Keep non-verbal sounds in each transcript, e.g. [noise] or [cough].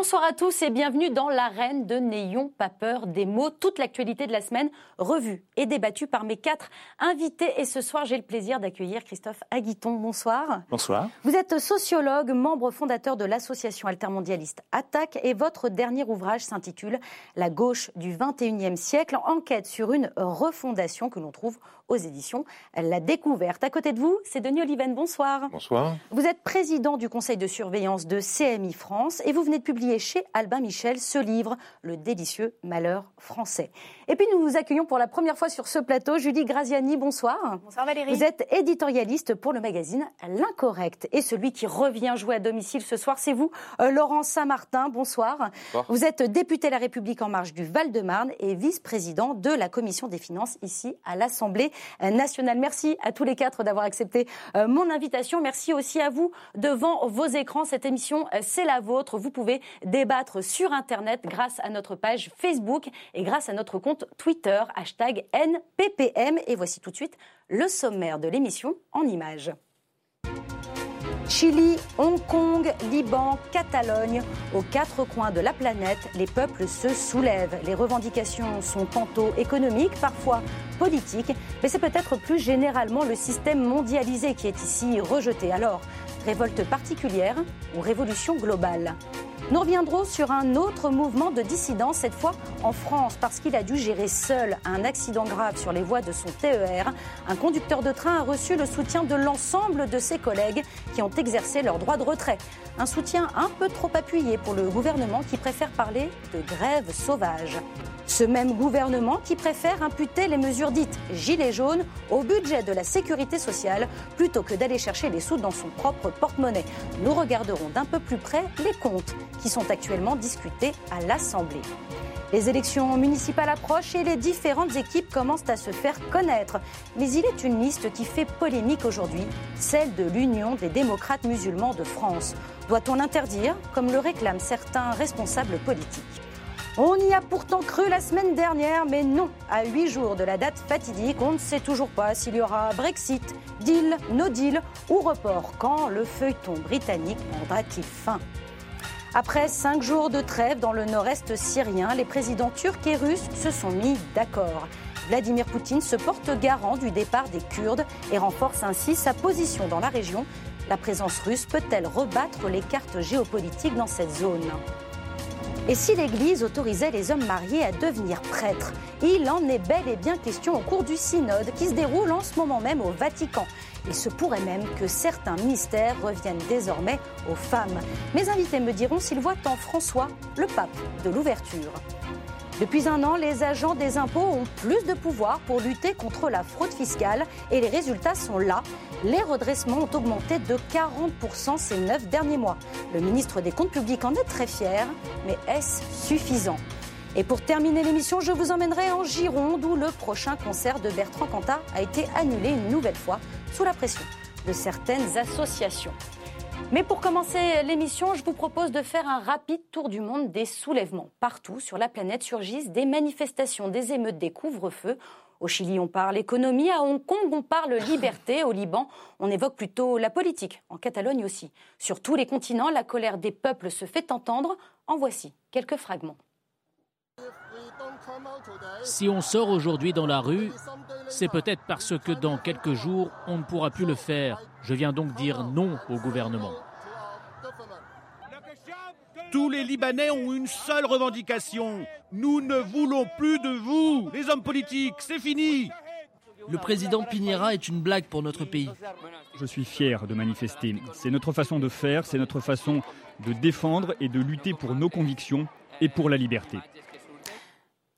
Bonsoir à tous et bienvenue dans l'arène de N'ayons pas peur des mots. Toute l'actualité de la semaine revue et débattue par mes quatre invités. Et ce soir, j'ai le plaisir d'accueillir Christophe Aguiton. Bonsoir. Bonsoir. Vous êtes sociologue, membre fondateur de l'association altermondialiste Attaque et votre dernier ouvrage s'intitule La gauche du 21e siècle, enquête sur une refondation que l'on trouve aux éditions La Découverte. À côté de vous, c'est Denis Oliven. Bonsoir. Bonsoir. Vous êtes président du conseil de surveillance de CMI France et vous venez de publier chez Albin Michel ce livre, Le délicieux malheur français. Et puis nous vous accueillons pour la première fois sur ce plateau Julie Graziani. Bonsoir. Bonsoir Valérie. Vous êtes éditorialiste pour le magazine L'Incorrect et celui qui revient jouer à domicile ce soir, c'est vous, euh, Laurent Saint-Martin. Bonsoir. Bonsoir. Vous êtes député La République en marche du Val-de-Marne et vice-président de la commission des finances ici à l'Assemblée nationale. Merci à tous les quatre d'avoir accepté euh, mon invitation. Merci aussi à vous devant vos écrans. Cette émission, euh, c'est la vôtre. Vous pouvez débattre sur Internet grâce à notre page Facebook et grâce à notre compte Twitter, hashtag NPPM. Et voici tout de suite le sommaire de l'émission en images. Chili, Hong Kong, Liban, Catalogne, aux quatre coins de la planète, les peuples se soulèvent. Les revendications sont tantôt économiques, parfois politiques, mais c'est peut-être plus généralement le système mondialisé qui est ici rejeté. Alors, révolte particulière ou révolution globale? Nous reviendrons sur un autre mouvement de dissidence, cette fois en France, parce qu'il a dû gérer seul un accident grave sur les voies de son TER. Un conducteur de train a reçu le soutien de l'ensemble de ses collègues qui ont exercé leur droit de retrait. Un soutien un peu trop appuyé pour le gouvernement qui préfère parler de grève sauvage. Ce même gouvernement qui préfère imputer les mesures dites gilets jaunes au budget de la sécurité sociale plutôt que d'aller chercher les sous dans son propre porte-monnaie. Nous regarderons d'un peu plus près les comptes qui sont actuellement discutés à l'Assemblée. Les élections municipales approchent et les différentes équipes commencent à se faire connaître. Mais il est une liste qui fait polémique aujourd'hui, celle de l'Union des démocrates musulmans de France. Doit-on l'interdire, comme le réclament certains responsables politiques? On y a pourtant cru la semaine dernière, mais non. À huit jours de la date fatidique, on ne sait toujours pas s'il y aura Brexit, deal, no deal ou report. Quand le feuilleton britannique prendra-t-il fin après cinq jours de trêve dans le nord-est syrien, les présidents turcs et russes se sont mis d'accord. Vladimir Poutine se porte garant du départ des Kurdes et renforce ainsi sa position dans la région. La présence russe peut-elle rebattre les cartes géopolitiques dans cette zone? Et si l'Église autorisait les hommes mariés à devenir prêtres Il en est bel et bien question au cours du synode qui se déroule en ce moment même au Vatican. Il se pourrait même que certains mystères reviennent désormais aux femmes. Mes invités me diront s'ils voient en François le pape de l'ouverture. Depuis un an, les agents des impôts ont plus de pouvoir pour lutter contre la fraude fiscale et les résultats sont là. Les redressements ont augmenté de 40% ces neuf derniers mois. Le ministre des Comptes publics en est très fier, mais est-ce suffisant? Et pour terminer l'émission, je vous emmènerai en Gironde où le prochain concert de Bertrand Cantat a été annulé une nouvelle fois sous la pression de certaines associations. Mais pour commencer l'émission, je vous propose de faire un rapide tour du monde des soulèvements. Partout sur la planète surgissent des manifestations, des émeutes, des couvre-feux. Au Chili, on parle économie. À Hong Kong, on parle [laughs] liberté. Au Liban, on évoque plutôt la politique. En Catalogne aussi. Sur tous les continents, la colère des peuples se fait entendre. En voici quelques fragments. Si on sort aujourd'hui dans la rue, c'est peut-être parce que dans quelques jours, on ne pourra plus le faire. Je viens donc dire non au gouvernement. Tous les Libanais ont une seule revendication. Nous ne voulons plus de vous, les hommes politiques, c'est fini. Le président Piñera est une blague pour notre pays. Je suis fier de manifester. C'est notre façon de faire, c'est notre façon de défendre et de lutter pour nos convictions et pour la liberté.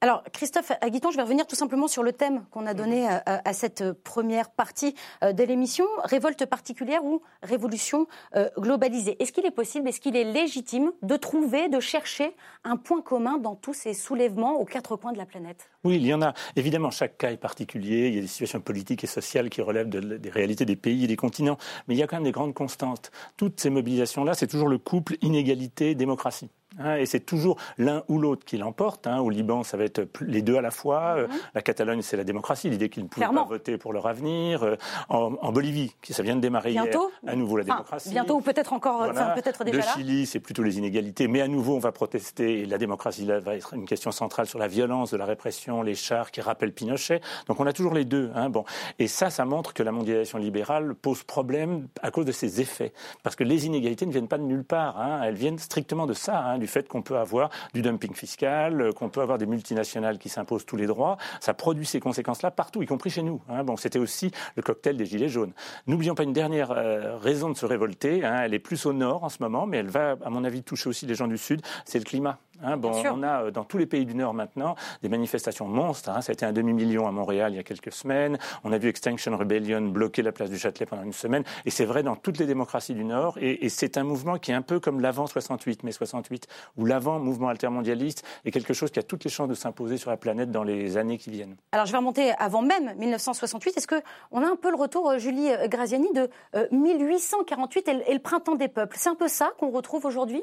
Alors, Christophe Aguiton, je vais revenir tout simplement sur le thème qu'on a donné à, à, cette première partie euh, de l'émission, révolte particulière ou révolution euh, globalisée. Est-ce qu'il est possible, est-ce qu'il est légitime de trouver, de chercher un point commun dans tous ces soulèvements aux quatre coins de la planète? Oui, il y en a. Évidemment, chaque cas est particulier. Il y a des situations politiques et sociales qui relèvent de, des réalités des pays et des continents. Mais il y a quand même des grandes constantes. Toutes ces mobilisations-là, c'est toujours le couple inégalité-démocratie. Hein, et c'est toujours l'un ou l'autre qui l'emporte. Hein. Au Liban, ça va être les deux à la fois. Euh, mhm. La Catalogne, c'est la démocratie, l'idée qu'ils ne pouvaient pas voter pour leur avenir. Euh, en, Bolivie, ça vient de démarrer bientôt, hier, à nouveau la démocratie. bientôt ou peut-être encore, peut-être déjà Le Chili, c'est plutôt les inégalités, mais à nouveau, on va protester. Et la démocratie là, va être une question centrale sur la violence, de la répression, les chars qui rappellent Pinochet. Donc on a toujours les deux. Hein. Bon. Et ça, ça montre que la mondialisation libérale pose problème à cause de ses effets. Parce que les inégalités ne viennent pas de nulle part. Elles viennent strictement de ça du fait qu'on peut avoir du dumping fiscal, euh, qu'on peut avoir des multinationales qui s'imposent tous les droits. Ça produit ces conséquences-là partout, y compris chez nous. Hein. Bon, c'était aussi le cocktail des Gilets jaunes. N'oublions pas une dernière euh, raison de se révolter. Hein. Elle est plus au nord en ce moment, mais elle va, à mon avis, toucher aussi les gens du Sud. C'est le climat. Hein, bon, on a euh, dans tous les pays du Nord maintenant des manifestations monstres. Hein. Ça a été un demi-million à Montréal il y a quelques semaines. On a vu Extinction Rebellion bloquer la place du Châtelet pendant une semaine. Et c'est vrai dans toutes les démocraties du Nord. Et, c'est un mouvement qui est un peu comme l'avant 68, mai 68, ou l'avant mouvement altermondialiste est quelque chose qui a toutes les chances de s'imposer sur la planète dans les années qui viennent. Alors je vais remonter avant même 1968. Est-ce qu'on a un peu le retour, euh, Julie euh, Graziani, de 1848 et le printemps des peuples? C'est un peu ça qu'on retrouve aujourd'hui?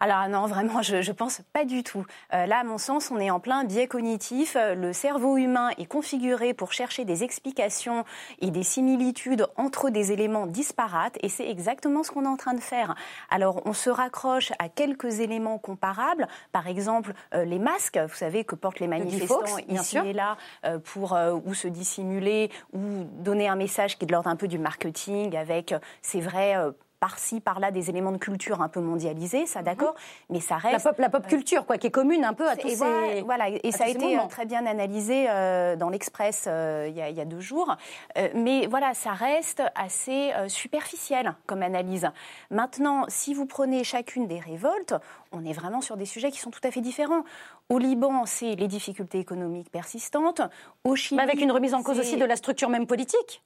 Alors non, vraiment, je, je pense pas du tout. Euh, là, à mon sens, on est en plein biais cognitif. Euh, le cerveau humain est configuré pour chercher des explications et des similitudes entre des éléments disparates, et c'est exactement ce qu'on est en train de faire. Alors, on se raccroche à quelques éléments comparables, par exemple euh, les masques, vous savez que portent les manifestants ici et là pour ou se dissimuler ou donner un message qui est de l'ordre un peu du marketing, avec c'est vrai par-ci, par-là des éléments de culture un peu mondialisés, ça mhm. d'accord, mais ça reste... La pop, la pop euh, culture, quoi, qui est commune un peu à tous ces... Voilà, et ça a été euh, très bien analysé euh, dans l'Express il, y a deux jours. mais voilà, ça reste assez superficiel comme analyse. Maintenant, si vous prenez chacune des révoltes, on est vraiment sur des sujets qui sont tout à fait différents. Au Liban, c'est les difficultés économiques persistantes. Au Chili, mais avec une remise en cause aussi de la structure même politique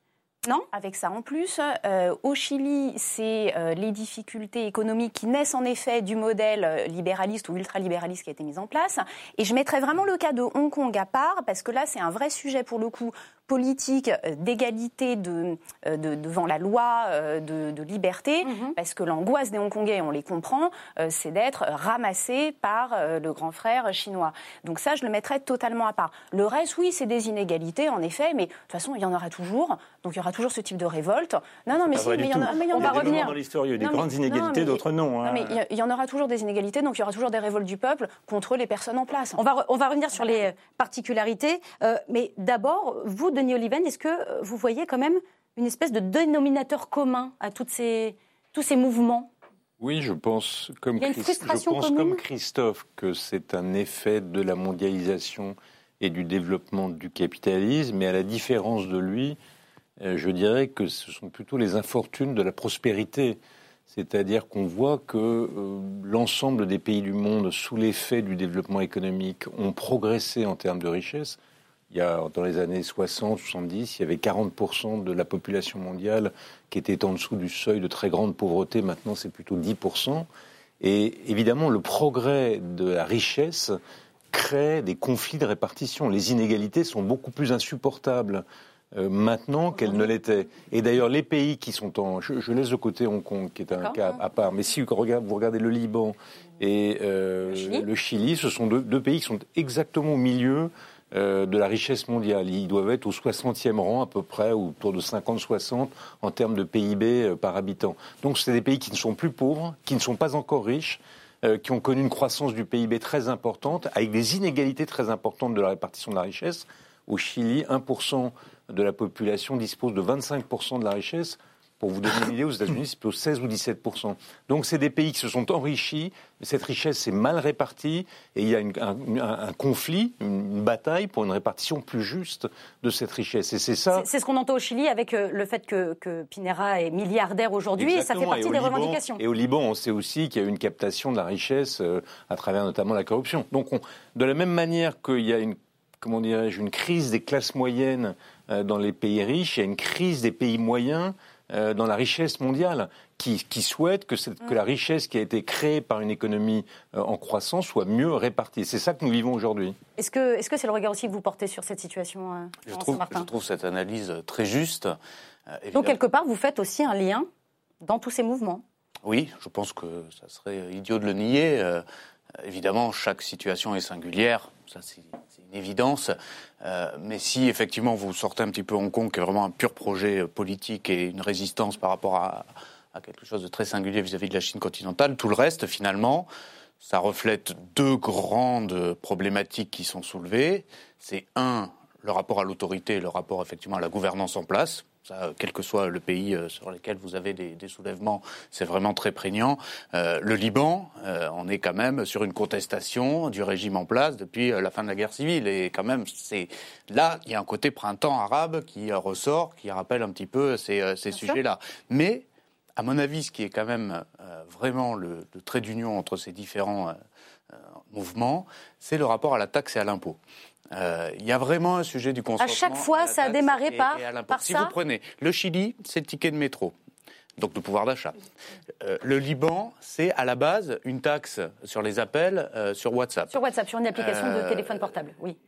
non Avec ça en plus. Euh, au Chili, c'est euh, les difficultés économiques qui naissent en effet du modèle euh, libéraliste ou ultralibéraliste qui a été mis en place. Et je mettrais vraiment le cas de Hong Kong à part, parce que là, c'est un vrai sujet pour le coup politique euh, d'égalité de, euh, de, devant la loi, euh, de, de liberté, mhm. parce que l'angoisse des Hongkongais, on les comprend, c'est d'être ramassé par le grand frère chinois. Donc ça, je le mettrais totalement à part. Le reste, oui, c'est des inégalités, en effet, mais de toute façon, il y en aura toujours. Donc il y aura toujours ce type de révolte. Non, non, mais si, mais il y en, a, mais on va revenir. Dans l'histoire, il y a eu des grandes inégalités, d'autres non. Hein. Non, mais il y en aura toujours des inégalités, donc il y aura toujours des révoltes du peuple contre les personnes en place. On va, on va revenir sur les particularités, mais d'abord, vous, Denis Oliven, est-ce que euh, vous voyez quand même une espèce de dénominateur commun à toutes ces, tous ces mouvements? Oui, je pense, comme, je pense comme Christophe, que c'est un effet de la mondialisation et du développement du capitalisme, mais à la différence de lui, euh, je dirais que ce sont plutôt les infortunes de la prospérité. C'est-à-dire qu'on voit que euh, l'ensemble des pays du monde, sous l'effet du développement économique, ont progressé en termes de richesse il y a, dans les années 60, 70, il y avait 40% de la population mondiale qui était en dessous du seuil de très grande pauvreté. Maintenant, c'est plutôt 10%. Et évidemment, le progrès de la richesse crée des conflits de répartition. Les inégalités sont beaucoup plus insupportables euh, maintenant qu'elles ne l'étaient. Et d'ailleurs, les pays qui sont en... Je, laisse de côté Hong Kong, qui est un cas à part, mais si vous regardez, le Liban et euh, le, Chili. ce sont deux, deux, pays qui sont exactement au milieu euh, de la richesse mondiale. Ils doivent être au 60e rang à peu près, ou autour de 50-60 en termes de PIB euh, par habitant. Donc c'est des pays qui ne sont plus pauvres, qui ne sont pas encore riches, euh, qui ont connu une croissance du PIB très importante, avec des inégalités très importantes de la répartition de la richesse. Au Chili, 1% de la population dispose de 25% de la richesse. Pour vous donner une idée, aux États-Unis, c'est plutôt 16 ou 17 Donc, c'est des pays qui se sont enrichis, mais cette richesse est mal répartie, et il y a un, conflit, une, bataille pour une répartition plus juste de cette richesse. Et c'est ça. C'est ce qu'on entend au Chili avec euh, le fait que, que Pinera est milliardaire aujourd'hui, et ça fait partie des revendications. Et au Liban, on sait aussi qu'il y a une captation de la richesse euh, à travers notamment la corruption. Donc, de la même manière qu'il y a une comment dirais-je, une crise des classes moyennes euh, dans les pays riches, il y a une crise des pays moyens euh, dans la richesse mondiale, qui, qui souhaite que, que, la richesse qui a été créée par une économie euh, en croissance soit mieux répartie. C'est ça que nous vivons aujourd'hui. Est-ce que c'est -ce c'est le regard aussi que vous portez sur cette situation euh, je, trouve, je trouve cette analyse très juste. Donc quelque part, vous faites aussi un lien dans tous ces mouvements Oui, je pense que ça serait idiot de le nier. Évidemment, chaque situation est singulière, ça c'est évidence. mais si effectivement vous sortez un petit peu Hong Kong, qui est vraiment un pur projet politique et une résistance par rapport à, à quelque chose de très singulier vis-à-vis de la Chine continentale. Tout le reste, finalement, ça reflète deux grandes problématiques qui sont soulevées. C'est un, le rapport à l'autorité, le rapport effectivement à la gouvernance en place. Ça, quel que soit le pays euh, sur lequel vous avez des, soulèvements, c'est vraiment très prégnant. Euh, le Liban, euh, on est quand même sur une contestation du régime en place depuis la fin de la guerre civile. Et quand même, c'est là, il y a un côté printemps arabe qui ressort, qui rappelle un petit peu ces, ces sujets-là. Mais à mon avis, ce qui est quand même euh, vraiment le, trait d'union entre ces différents mouvements, c'est le rapport à la taxe et à l'impôt. Il y a vraiment un sujet du consentement. À chaque fois, ça a démarré par, par si vous prenez le Chili, c'est le ticket de métro donc le pouvoir d'achat. le Liban, c'est à la base une taxe sur les appels sur WhatsApp. Sur WhatsApp, sur une application de téléphone portable, oui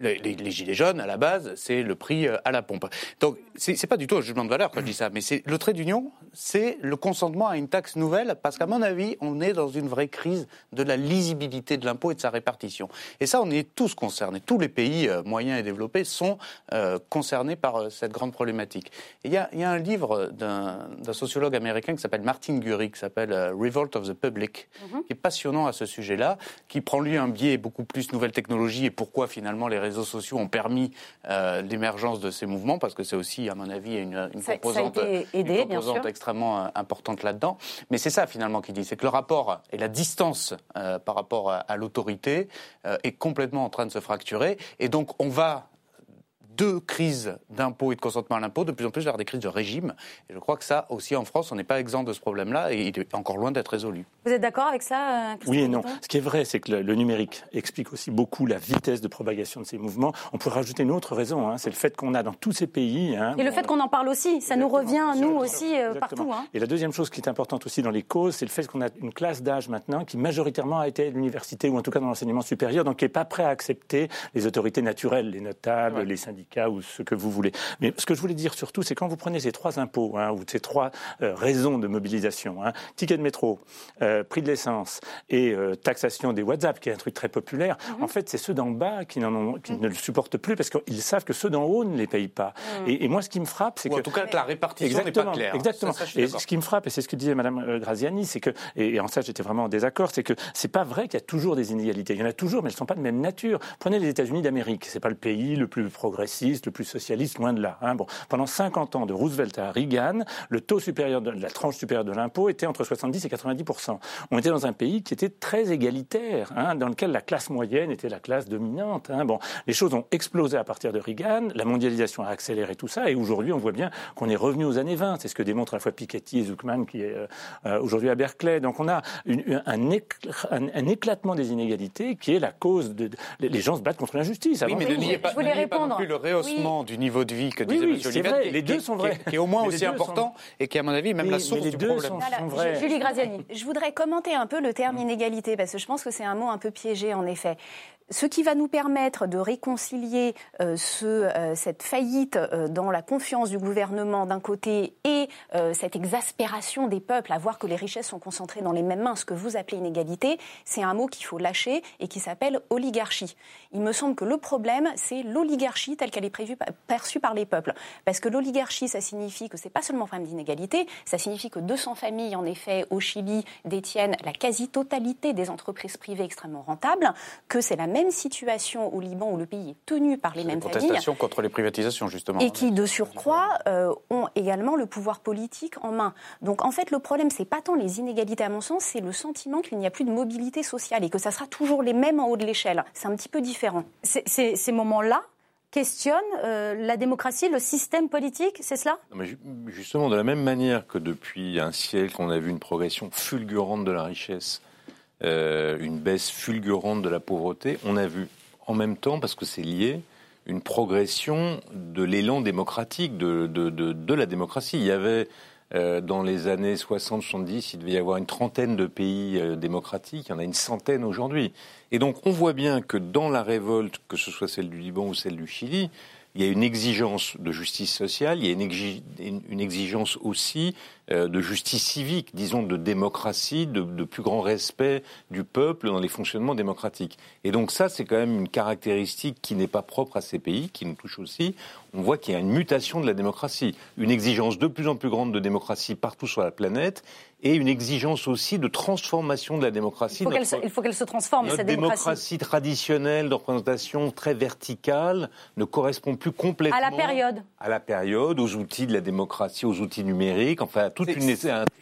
les, gilets jaunes, à la base, c'est le prix euh, à la pompe. Donc, c'est pas du tout un jugement de valeur quand je dis ça, mais c'est le trait d'union, c'est le consentement à une taxe nouvelle, parce qu'à mon avis, on est dans une vraie crise de la lisibilité de l'impôt et de sa répartition. Et ça, on est tous concernés. Tous les pays euh, moyens et développés sont euh, concernés par cette grande problématique. Il y, a, un livre d'un sociologue américain qui s'appelle Martin Gurry, qui s'appelle Revolt of the Public, mhm. qui est passionnant à ce sujet-là, qui prend lui un biais beaucoup plus nouvelle technologie et pourquoi finalement les réseaux sociaux ont permis euh, l'émergence de ces mouvements, parce que c'est aussi, à mon avis, une, composante, extrêmement euh, importante là-dedans. Mais c'est ça, finalement, qui dit, c'est que le rapport et la distance euh, par rapport à l'autorité est complètement en train de se fracturer. Et donc, on va deux crises d'impôts et de consentement à l'impôt, de plus en plus vers des crises de régime. Et je crois que ça aussi en France, on n'est pas exempt de ce problème-là et il est encore loin d'être résolu. Vous êtes d'accord avec ça euh, Oui et non. Ce qui est vrai, c'est que le, numérique explique aussi beaucoup la vitesse de propagation de ces mouvements. On pourrait rajouter une autre raison, hein, c'est le fait qu'on a dans tous ces pays. Hein, et le fait qu'on en parle aussi, ça nous revient, nous aussi, euh, partout. Hein. Et la deuxième chose qui est importante aussi dans les causes, c'est le fait qu'on a une classe d'âge maintenant qui majoritairement a été à l'université ou en tout cas dans l'enseignement supérieur, donc qui n'est pas prêt à accepter les autorités naturelles, les notables, les syndicats ou ce que vous voulez. Mais ce que je voulais dire surtout, c'est quand vous prenez ces trois impôts, hein, ou ces trois euh, raisons de mobilisation, hein, ticket de métro, euh, prix de l'essence et euh, taxation des WhatsApp, qui est un truc très populaire, mhm. en fait, c'est ceux d'en bas qui, ont, qui mhm. ne le supportent plus parce qu'ils savent que ceux d'en haut ne les payent pas. Mhm. Et, moi, ce qui me frappe, c'est que... En tout cas, que la répartition n'est pas claire. Exactement. et ce qui me frappe, et c'est ce que disait Mme Graziani, c'est que, et, en ça j'étais vraiment en désaccord, c'est que c'est pas vrai qu'il y a toujours des inégalités. Il y en a toujours, mais elles ne sont pas de même nature. Prenez les États-Unis d'Amérique. C'est pas le pays le plus progressiste, le plus socialiste, loin de là. Hein. Bon, pendant 50 ans, de Roosevelt à Reagan, le taux supérieur de la tranche supérieure de l'impôt était entre 70 et 90 On était dans un pays qui était très égalitaire, hein, dans lequel la classe moyenne était la classe dominante. Hein. Bon, les choses ont explosé à partir de Reagan, la mondialisation a accéléré tout ça, et aujourd'hui, on voit bien qu'on est revenu aux années 20. C'est ce que démontrent à la fois Piketty et Zuckman, qui est euh, euh, aujourd'hui à Berkeley. Donc, on a un, éclatement des inégalités qui est la cause de, les gens se battent contre l'injustice. Oui, mais ne pas, répondre. plus le rehaussement du niveau de vie que disait oui, M. Olivet, les deux sont vrais. Qui, est au moins aussi important et qui, à mon avis, même la source du problème. Julie Graziani. Je voudrais commenter un peu le terme inégalité, parce que je pense que c'est un mot un peu piégé, en effet. Ce qui va nous permettre de réconcilier euh, ce, euh, cette faillite euh, dans la confiance du gouvernement d'un côté et cette exaspération des peuples à voir que les richesses sont concentrées dans les mêmes mains, ce que vous appelez inégalité, c'est un mot qu'il faut lâcher et qui s'appelle oligarchie. Il me semble que le problème, c'est l'oligarchie telle qu'elle est prévue, perçue par les peuples. Parce que l'oligarchie, ça signifie que c'est pas seulement un problème d'inégalité, ça signifie que 200 familles, en effet, au Chili, détiennent la quasi-totalité des entreprises privées extrêmement rentables, que c'est la même situation au Liban où le pays est tenu par les mêmes familles. contre les privatisations, justement. Et qui, de surcroît, euh, ont également le pouvoir politique en main. Donc, en fait, le problème, c'est pas tant les inégalités, à mon sens, c'est le sentiment qu'il n'y a plus de mobilité sociale et que ça sera toujours les mêmes en haut de l'échelle. C'est un petit peu différent. ces moments-là, questionnent euh, la démocratie, le système politique, c'est cela? Justement, de la même manière que depuis un siècle, on a vu une progression fulgurante de la richesse euh, une baisse fulgurante de la pauvreté. On a vu en même temps, parce que c'est lié, une progression de l'élan démocratique, de, de, la démocratie. Il y avait euh, dans les années 60-70, il devait y avoir une trentaine de pays euh, démocratiques, il y en a une centaine aujourd'hui. Et donc on voit bien que dans la révolte, que ce soit celle du Liban ou celle du Chili, il y a une exigence de justice sociale, il y a une, exigence aussi de justice civique, disons de démocratie, de, de, plus grand respect du peuple dans les fonctionnements démocratiques. Et donc ça, c'est quand même une caractéristique qui n'est pas propre à ces pays, qui nous touche aussi. On voit qu'il y a une mutation de la démocratie, une exigence de plus en plus grande de démocratie partout sur la planète, et une exigence aussi de transformation de la démocratie. Il faut qu'elle se, transforme, cette démocratie. démocratie traditionnelle de représentation très verticale ne correspond plus complètement à la période, à la période, aux outils de la démocratie, aux outils numériques, enfin toute une,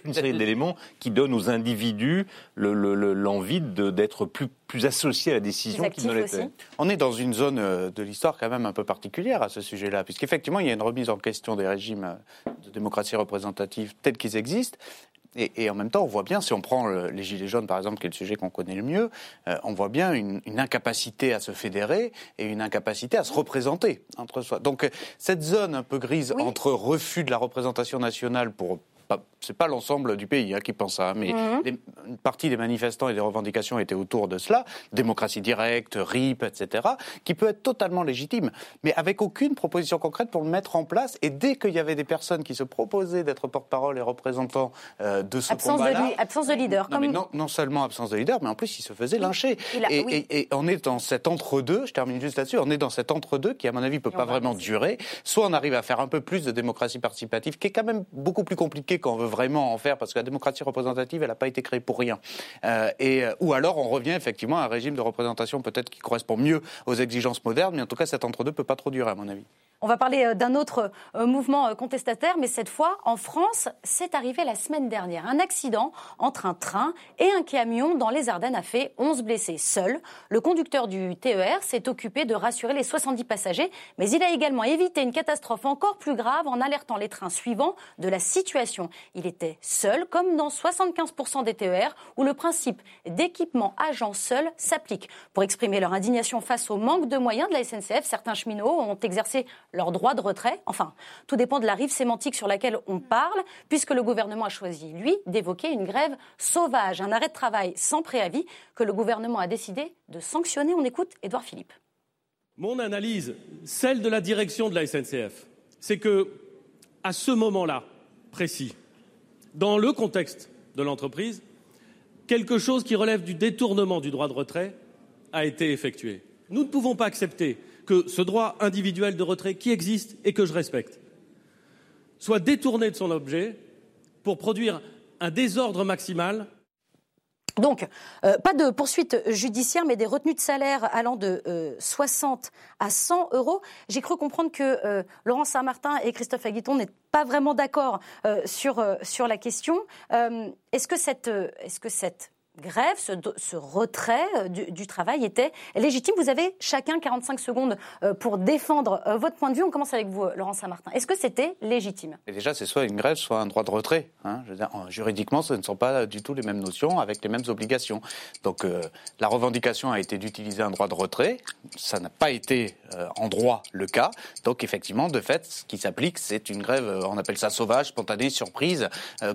une, série d'éléments qui donnent aux individus l'envie le, d'être plus plus associés à la décision qu'ils ne l'étaient. On est dans une zone euh, de l'histoire quand même un peu particulière à ce sujet-là, puisqu'effectivement, il y a une remise en question des régimes euh, de démocratie représentative tels qu'ils existent, et, en même temps, on voit bien, si on prend les Gilets jaunes, par exemple, qui est le sujet qu'on connaît le mieux, euh, on voit bien une, incapacité à se fédérer et une incapacité à se représenter entre soi. Donc cette zone un peu grise entre refus de la représentation nationale pour c'est pas l'ensemble du pays hein, qui pense ça, mais mhm. une partie des manifestants et des revendications étaient autour de cela, démocratie directe, RIP, etc., qui peut être totalement légitime, mais avec aucune proposition concrète pour le mettre en place. Et dès qu'il y avait des personnes qui se proposaient d'être porte-parole et représentants euh, de ce combat-là, absence de leader. Non, non, non, seulement absence de leader, mais en plus ils se faisaient lyncher. et, on est dans cet entre-deux. Je termine juste là-dessus. On est dans cet entre-deux qui, à mon avis, peut pas vraiment durer. Soit on arrive à faire un peu plus de démocratie participative, qui est quand même beaucoup plus compliqué quand on veut vraiment en faire, parce que la démocratie représentative, elle n'a pas été créée pour rien. Euh, et, euh, ou alors on revient effectivement à un régime de représentation peut-être qui correspond mieux aux exigences modernes, mais en tout cas cet entre-deux peut pas trop durer à mon avis. On va parler euh, d'un autre euh, mouvement euh, contestataire, mais cette fois en France. C'est arrivé la semaine dernière. Un accident entre un train et un camion dans les Ardennes a fait 11 blessés. Seul, le conducteur du TER s'est occupé de rassurer les 70 passagers, mais il a également évité une catastrophe encore plus grave en alertant les trains suivants de la situation. Il était seul, comme dans 75% des TER, où le principe d'équipement agent seul s'applique. Pour exprimer leur indignation face au manque de moyens de la SNCF, certains cheminots ont exercé leur droit de retrait. Enfin, tout dépend de la rive sémantique sur laquelle on parle, puisque le gouvernement a choisi, lui, d'évoquer une grève sauvage, un arrêt de travail sans préavis que le gouvernement a décidé de sanctionner. On écoute Édouard Philippe. Mon analyse, celle de la direction de la SNCF, c'est que, à ce moment-là précis, dans le contexte de l'entreprise, quelque chose qui relève du détournement du droit de retrait a été effectué. Nous ne pouvons pas accepter que ce droit individuel de retrait qui existe et que je respecte soit détourné de son objet pour produire un désordre maximal donc, euh, pas de poursuite judiciaire, mais des retenues de salaire allant de 60 euh, à 100 euros. J'ai cru comprendre que euh, Laurent Saint-Martin et Christophe Aguiton n'étaient pas vraiment d'accord sur, sur la question. est-ce que cette, est-ce que cette grève, ce, retrait euh, du, travail était légitime. Vous avez chacun 45 secondes euh, pour défendre euh, votre point de vue. On commence avec vous, Laurent Saint-Martin. Est-ce que c'était légitime? Et Déjà, c'est soit une grève, soit un droit de retrait. Hein. juridiquement, ce ne sont pas du tout les mêmes notions avec les mêmes obligations. Donc, la revendication a été d'utiliser un droit de retrait. Ça n'a pas été en droit le cas. Donc, effectivement, de fait, ce qui s'applique, c'est une grève, on appelle ça sauvage, spontanée, surprise,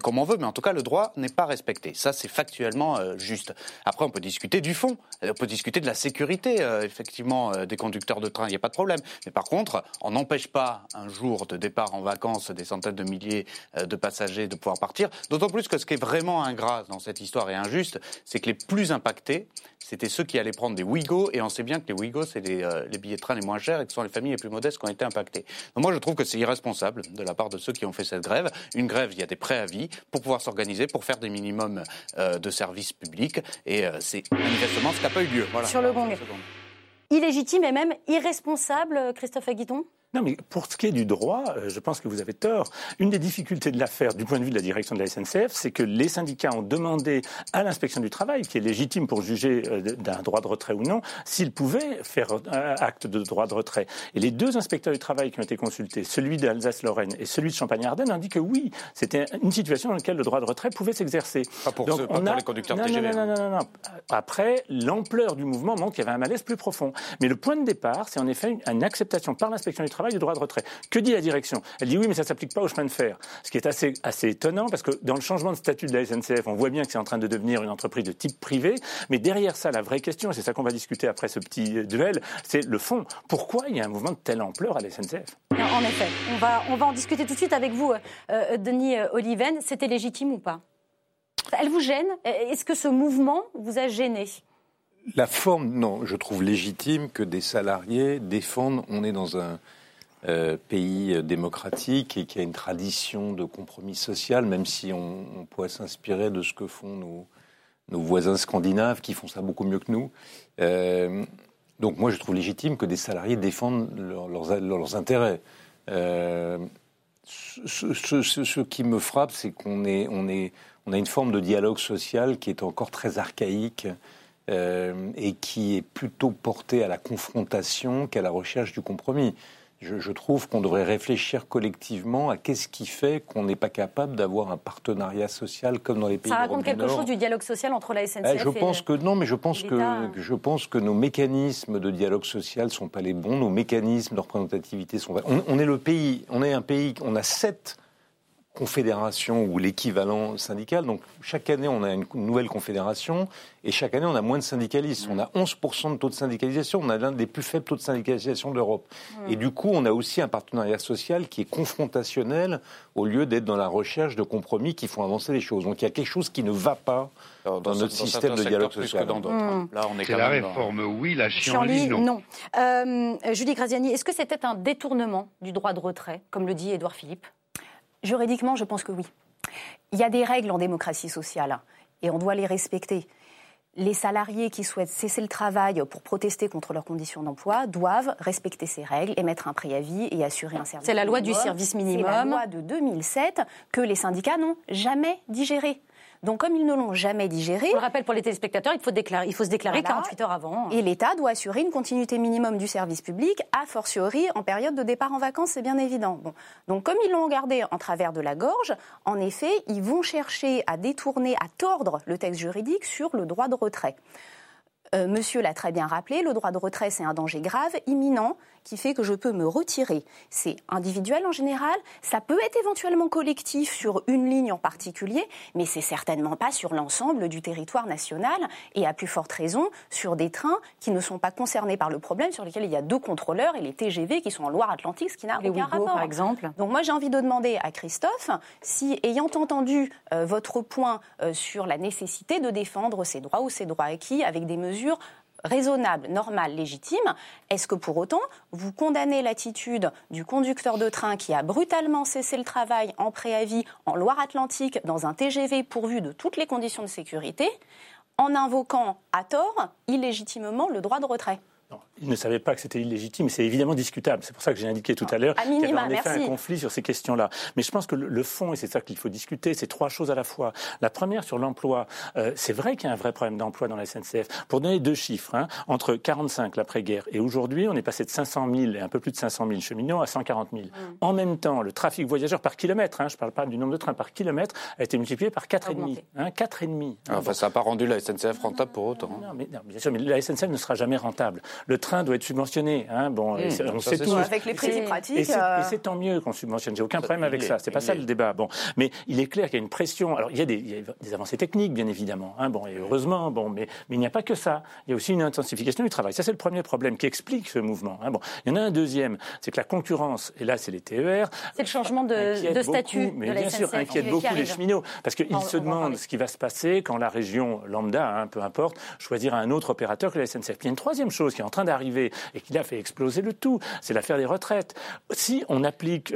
comme on veut. Mais en tout cas, le droit n'est pas respecté. Ça, c'est factuellement euh, juste. Après, on peut discuter du fond, on peut discuter de la sécurité, euh, effectivement, euh, des conducteurs de train, il n'y a pas de problème. Mais par contre, on n'empêche pas un jour de départ en vacances des centaines de milliers de passagers de pouvoir partir. D'autant plus que ce qui est vraiment ingrat dans cette histoire et injuste, c'est que les plus impactés, c'était ceux qui allaient prendre des Ouigo, et on sait bien que les Ouigo, c'est les, les, billets de train les moins chers et que ce sont les familles les plus modestes qui ont été impactées. Donc moi, je trouve que c'est irresponsable de la part de ceux qui ont fait cette grève. Une grève, il y a des préavis pour pouvoir s'organiser, pour faire des minimums de services public. Et euh, c'est manifestement ce qui n'a pas eu lieu. Sur le gong. Illégitime et même irresponsable, Christophe Aguiton? Non, mais pour ce qui est du droit, euh, je pense que vous avez tort. Une des difficultés de l'affaire, du point de vue de la direction de la SNCF, c'est que les syndicats ont demandé à l'inspection du travail, qui est légitime pour juger euh, d'un droit de retrait ou non, s'ils pouvaient faire acte de droit de retrait. Et les deux inspecteurs du travail qui ont été consultés, celui d'Alsace-Lorraine et celui de Champagne-Ardenne, ont dit que oui, c'était une situation dans laquelle le droit de retrait pouvait s'exercer. Pas pour, Donc, pas pour les conducteurs TGV. Non, non, non, non, Après, l'ampleur du mouvement montre qu'il y avait un malaise plus profond. Mais le point de départ, c'est en effet une, acceptation par l'inspection du travail travail, du droit de retrait. Que dit la direction? Elle dit oui, mais ça ne s'applique pas au chemin de fer. Ce qui est assez, assez étonnant parce que dans le changement de statut de la SNCF, on voit bien que c'est en train de devenir une entreprise de type privé. Mais derrière ça, la vraie question, et c'est ça qu'on va discuter après ce petit duel, c'est le fond. Pourquoi il y a un mouvement de telle ampleur à la SNCF En effet, on va, on va en discuter tout de suite avec vous, euh, Denis Oliven. C'était légitime ou pas? Elle vous gêne? Est-ce que ce mouvement vous a gêné? La forme, non, je trouve légitime que des salariés défendent. On est dans un euh, pays démocratique et qui a une tradition de compromis social, même si on, pourrait s'inspirer de ce que font nos, voisins scandinaves qui font ça beaucoup mieux que nous. Euh, donc moi, je trouve légitime que des salariés défendent leurs, intérêts. Euh, ce, qui me frappe, c'est qu'on on on a une forme de dialogue social qui est encore très archaïque. Euh, et qui est plutôt porté à la confrontation qu'à la recherche du compromis. Je, trouve qu'on devrait réfléchir collectivement à qu'est-ce qui fait qu'on n'est pas capable d'avoir un partenariat social comme dans les pays Ça raconte quelque chose du dialogue social entre la SNCF eh, je pense que non, mais je pense que je pense que nos mécanismes de dialogue social sont pas les bons. Nos mécanismes de représentativité sont. On, on est le pays, on est un pays, on a sept confédération ou l'équivalent syndical. Donc chaque année, on a une nouvelle confédération et chaque année, on a moins de syndicalistes. On a 11% de taux de syndicalisation. On a l'un des plus faibles taux de syndicalisation d'Europe. Et du coup, on a aussi un partenariat social qui est confrontationnel au lieu d'être dans la recherche de compromis qui font avancer les choses. Donc il y a quelque chose qui ne va pas dans, notre système de dialogue social. Dans hein. Là, on est, la réforme, oui, la chienlit, non. non. Euh, Julie Graziani, est-ce que c'était un détournement du droit de retrait, comme le dit Édouard Philippe? Juridiquement, je pense que oui. Il y a des règles en démocratie sociale et on doit les respecter. Les salariés qui souhaitent cesser le travail pour protester contre leurs conditions d'emploi doivent respecter ces règles, émettre un préavis et assurer un service. C'est la loi du service minimum. C'est la loi de 2007 que les syndicats n'ont jamais digérée. Donc, comme ils ne l'ont jamais digéré. Je le rappelle pour les téléspectateurs, il faut, déclarer, il faut se déclarer 48 heures avant. Et l'État doit assurer une continuité minimum du service public, a fortiori en période de départ en vacances, c'est bien évident. Bon. Donc, comme ils l'ont gardé en travers de la gorge, en effet, ils vont chercher à détourner, à tordre le texte juridique sur le droit de retrait. Euh, monsieur l'a très bien rappelé, le droit de retrait, c'est un danger grave, imminent, qui fait que je peux me retirer. C'est individuel en général, ça peut être éventuellement collectif sur une ligne en particulier, mais c'est certainement pas sur l'ensemble du territoire national et à plus forte raison sur des trains qui ne sont pas concernés par le problème, sur lesquels il y a deux contrôleurs et les TGV qui sont en Loire-Atlantique, ce qui n'a aucun rapport. par exemple. Donc moi j'ai envie de demander à Christophe si, ayant entendu euh, votre point euh, sur la nécessité de défendre ses droits ou ses droits acquis avec des mesures raisonnable, normal, légitime, est-ce que pour autant vous condamnez l'attitude du conducteur de train qui a brutalement cessé le travail en préavis en Loire-Atlantique dans un TGV pourvu de toutes les conditions de sécurité en invoquant à tort illégitimement le droit de retrait? Il ne savait pas que c'était illégitime. C'est évidemment discutable. C'est pour ça que j'ai indiqué tout à l'heure qu'il y avait en effet un conflit sur ces questions-là. Mais je pense que le, fond, et c'est ça qu'il faut discuter, c'est trois choses à la fois. La première, sur l'emploi. Euh, c'est vrai qu'il y a un vrai problème d'emploi dans la SNCF. Pour donner deux chiffres, hein, entre 45, l'après-guerre, et aujourd'hui, on est passé de 500 000 et un peu plus de 500 000 cheminots à 140 000. Mm. En même temps, le trafic voyageur par kilomètre, hein, je ne parle pas du nombre de trains par kilomètre, a été multiplié par 4,5. Hein, 4,5. Ah, enfin, ça n'a pas rendu la SNCF rentable pour autant. Non, mais, bien sûr, mais la SNCF ne sera jamais rentable. Le train doit être subventionné. Hein, bon, mmh, on sait tous. Avec les prix pratiques. Euh. Et c'est tant mieux qu'on subventionne. J'ai aucun problème avec ça. C'est pas ça le débat. Bon, mais il est clair qu'il y a une pression. Alors il y a des, il y a des avancées techniques, bien évidemment. Hein, bon, et heureusement. Bon, mais, mais il n'y a pas que ça. Il y a aussi une intensification du travail. Ça, c'est le premier problème qui explique ce mouvement. Hein, bon, il y en a un deuxième, c'est que la concurrence. Et là, c'est les TER. C'est le changement de, de statut. mais de la bien sûr, inquiète beaucoup les cheminots parce qu'ils se demandent ce qui va se passer quand la région lambda, hein, peu importe, choisira un autre opérateur que la SNCF. il y a une troisième chose qui est en train d'arriver et qui a fait exploser le tout. C'est l'affaire des retraites. Si on applique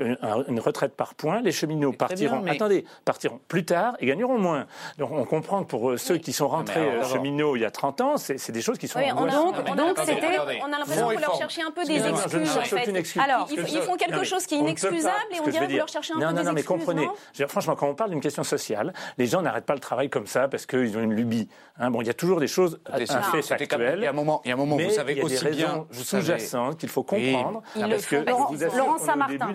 une retraite par points, les cheminots partiront, attendez, partiront plus tard et gagneront moins. Donc on comprend que pour euh, ceux qui sont rentrés euh, cheminots il y a 30 ans, c'est des choses qui sont oui, on, a, donc, donc on a l'impression que vous leur cherchez un peu des excuses. En fait. Alors, ils, font quelque chose qui est inexcusable et on dirait que vous leur cherchez un peu des excuses. Non, non, mais comprenez. Franchement, quand on parle d'une question sociale, les gens n'arrêtent pas le travail comme ça parce qu'ils ont une lubie. Hein. Bon, il y a toujours des choses, un fait factuel. Il y a un moment, il y a un moment, vous savez aussi bien sous-jacentes qu'il faut comprendre. parce que Laurent Saint-Martin.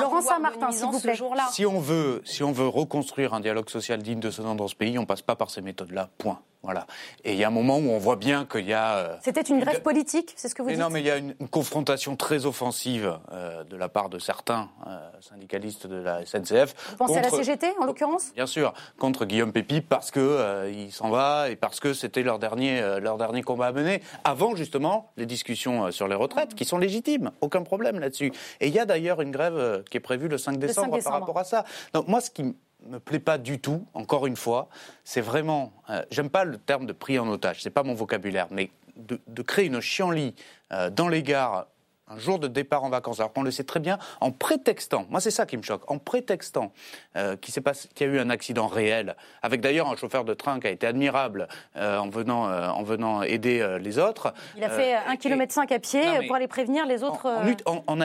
Laurent Saint-Martin, s'il vous plaît. Si on veut, si on veut reconstruire un dialogue social digne de ce nom dans ce pays, on passe pas par ces méthodes-là. Point. Voilà. Et il y a un moment où on voit bien qu'il y a. Euh, C'était une grève politique, c'est ce que vous mais dites Non, mais il y a une, confrontation très offensive euh, de la part de certains euh, syndicalistes de la SNCF. Vous pensez à la CGT, en l'occurrence? Bien sûr, contre Guillaume Pépi parce que il s'en va et parce que c'était leur dernier leur dernier combat à mener. Avant justement les discussions sur les retraites, qui sont légitimes, aucun problème là-dessus. Et il y a d'ailleurs une grève qui est prévue le 5 décembre, le 5 décembre. par rapport à ça. Donc moi, ce qui me plaît pas du tout, encore une fois, c'est vraiment, euh, j'aime pas le terme de pris en otage, c'est pas mon vocabulaire, mais de, créer une chienlit euh, dans les gares un jour de départ en vacances, alors qu'on le sait très bien, en prétextant, moi c'est ça qui me choque, en prétextant euh, qu'il y a eu un accident réel, avec d'ailleurs un chauffeur de train qui a été admirable en, venant, en venant aider les autres. Il a fait 1,5 km à pied pour aller prévenir les autres. on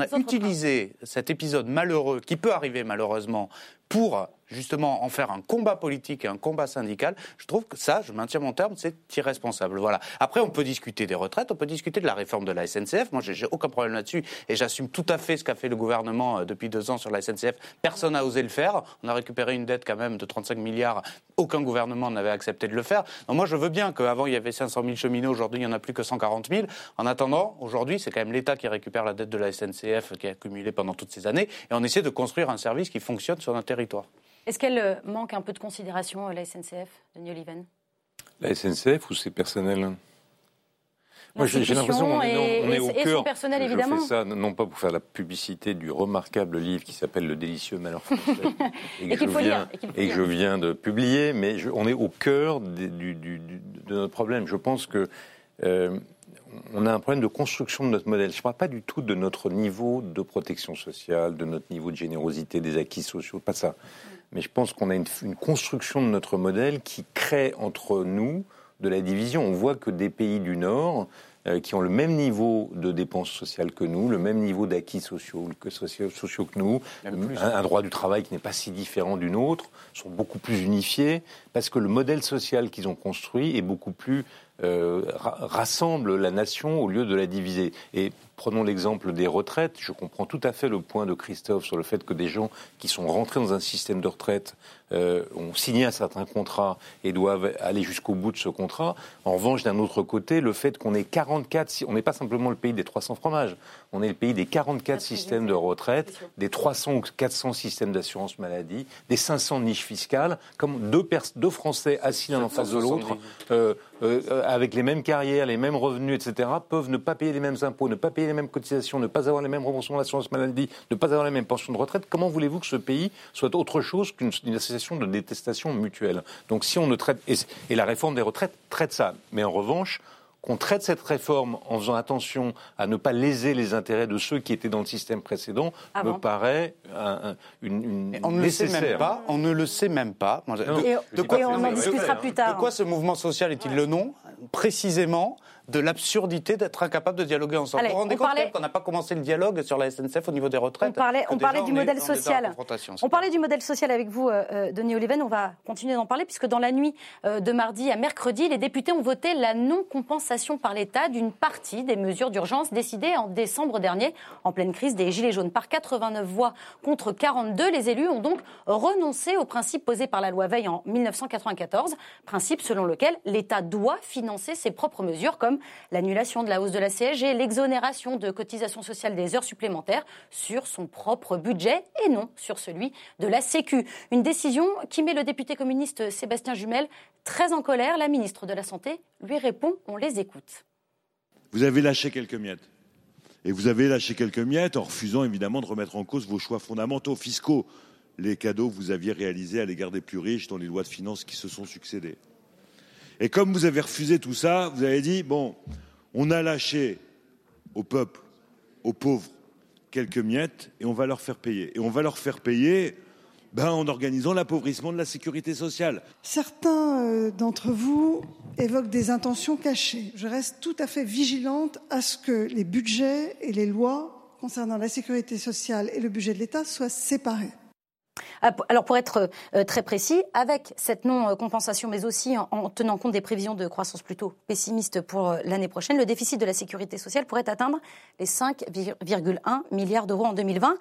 a utilisé cet épisode malheureux, qui peut arriver malheureusement, pour justement en faire un combat politique et un combat syndical, je trouve que ça, je maintiens mon terme, c'est irresponsable. Voilà. Après, on peut discuter des retraites, on peut discuter de la réforme de la SNCF. Moi, j'ai aucun problème là-dessus et j'assume tout à fait ce qu'a fait le gouvernement euh, depuis deux ans sur la SNCF. Personne n'a osé le faire. On a récupéré une dette quand même de 35 milliards. Aucun gouvernement n'avait accepté de le faire. Moi, je veux bien qu'avant il y avait 500 000 cheminots, aujourd'hui il n'y en a plus que 140 000. En attendant, aujourd'hui, c'est quand même l'État qui récupère la dette de la SNCF qui a accumulé pendant toutes ces années et on essaie de construire un service qui fonctionne sur notre territoire. Est-ce qu'elle euh, manque un peu de considération, euh, la SNCF, Denis Oliven La SNCF ou c'est personnel moi, j'ai l'impression qu'on est, on est au cœur. Personnel, évidemment. Je fais ça non pas pour faire la publicité du remarquable livre qui s'appelle Le délicieux malheur français [laughs] et, que, je viens, et que je viens de publier, mais on est au cœur de notre problème. Je pense que euh, on a un problème de construction de notre modèle. Je ne parle pas du tout de notre niveau de protection sociale, de notre niveau de générosité, des acquis sociaux, pas ça mais je pense qu'on a une, construction de notre modèle qui crée entre nous de la division. On voit que des pays du Nord, euh, qui ont le même niveau de dépenses sociales que nous, le même niveau d'acquis sociaux que, sociaux, que nous, un, droit du travail qui n'est pas si différent du nôtre, sont beaucoup plus unifiés, parce que le modèle social qu'ils ont construit est beaucoup plus rassemble la nation au lieu de la diviser. Prenons l'exemple des retraites. Je comprends tout à fait le point de Christophe sur le fait que des gens qui sont rentrés dans un système de retraite euh, ont signé un certain contrat et doivent aller jusqu'au bout de ce contrat. En revanche, d'un autre côté, le fait qu'on ait 44, on n'est pas simplement le pays des 300 fromages, on est le pays des 44 systèmes de retraite, des 300 ou 400 systèmes d'assurance maladie, des 500 niches fiscales, comme deux, deux Français assis l'un en face de l'autre, euh, euh, avec les mêmes carrières, les mêmes revenus, etc., peuvent ne pas payer les mêmes impôts, ne pas payer les mêmes cotisations, ne pas avoir les mêmes remboursements d'assurance maladie, ne pas avoir les mêmes pensions de retraite. Comment voulez-vous que ce pays soit autre chose qu'une association de détestation mutuelle? Donc si on ne traite et, la réforme des retraites traite ça, mais en revanche qu'on traite cette réforme en faisant attention à ne pas léser les intérêts de ceux qui étaient dans le système précédent ah me paraît une, on ne Le sait même pas, on ne le sait même pas. de, quoi, on en discutera plus tard. De quoi ce mouvement social est-il le nom? Précisément de l'absurdité d'être incapable de dialoguer ensemble. vous vous rendez compte qu'on n'a pas commencé le dialogue sur la SNCF au niveau des retraites On parlait, on parlait du modèle social. On parlait du modèle social avec vous, euh, euh, Denis Oliven. On va continuer d'en parler puisque dans la nuit euh, de mardi à mercredi, les députés ont voté la non-compensation par l'État d'une partie des mesures d'urgence décidées en décembre dernier en pleine crise des Gilets jaunes. Par 89 voix contre 42, les élus ont donc renoncé au principe posé par la loi Veil en 1994, principe selon lequel l'État doit financer ses propres mesures comme l'annulation de la hausse de la CSG, l'exonération de cotisation sociale des heures supplémentaires sur son propre budget et non sur celui de la Sécu. Une décision qui met le député communiste Sébastien Jumel très en colère. La ministre de la Santé lui répond, on les écoute. Vous avez lâché quelques miettes. Et vous avez lâché quelques miettes en refusant évidemment de remettre en cause vos choix fondamentaux fiscaux, les cadeaux que vous aviez réalisés à l'égard des plus riches dans les lois de finances qui se sont succédées. Et comme vous avez refusé tout ça, vous avez dit, bon, on a lâché au peuple, aux pauvres, quelques miettes et on va leur faire payer. Et on va leur faire payer ben, en organisant l'appauvrissement de la sécurité sociale. Certains euh, d'entre vous évoquent des intentions cachées. Je reste tout à fait vigilante à ce que les budgets et les lois concernant la sécurité sociale et le budget de l'État soient séparés. Ah, alors pour être euh, très précis, avec cette non-compensation, mais aussi en, tenant compte des prévisions de croissance plutôt pessimistes pour euh, l'année prochaine, le déficit de la sécurité sociale pourrait atteindre les 5,1 milliards d'euros en 2020.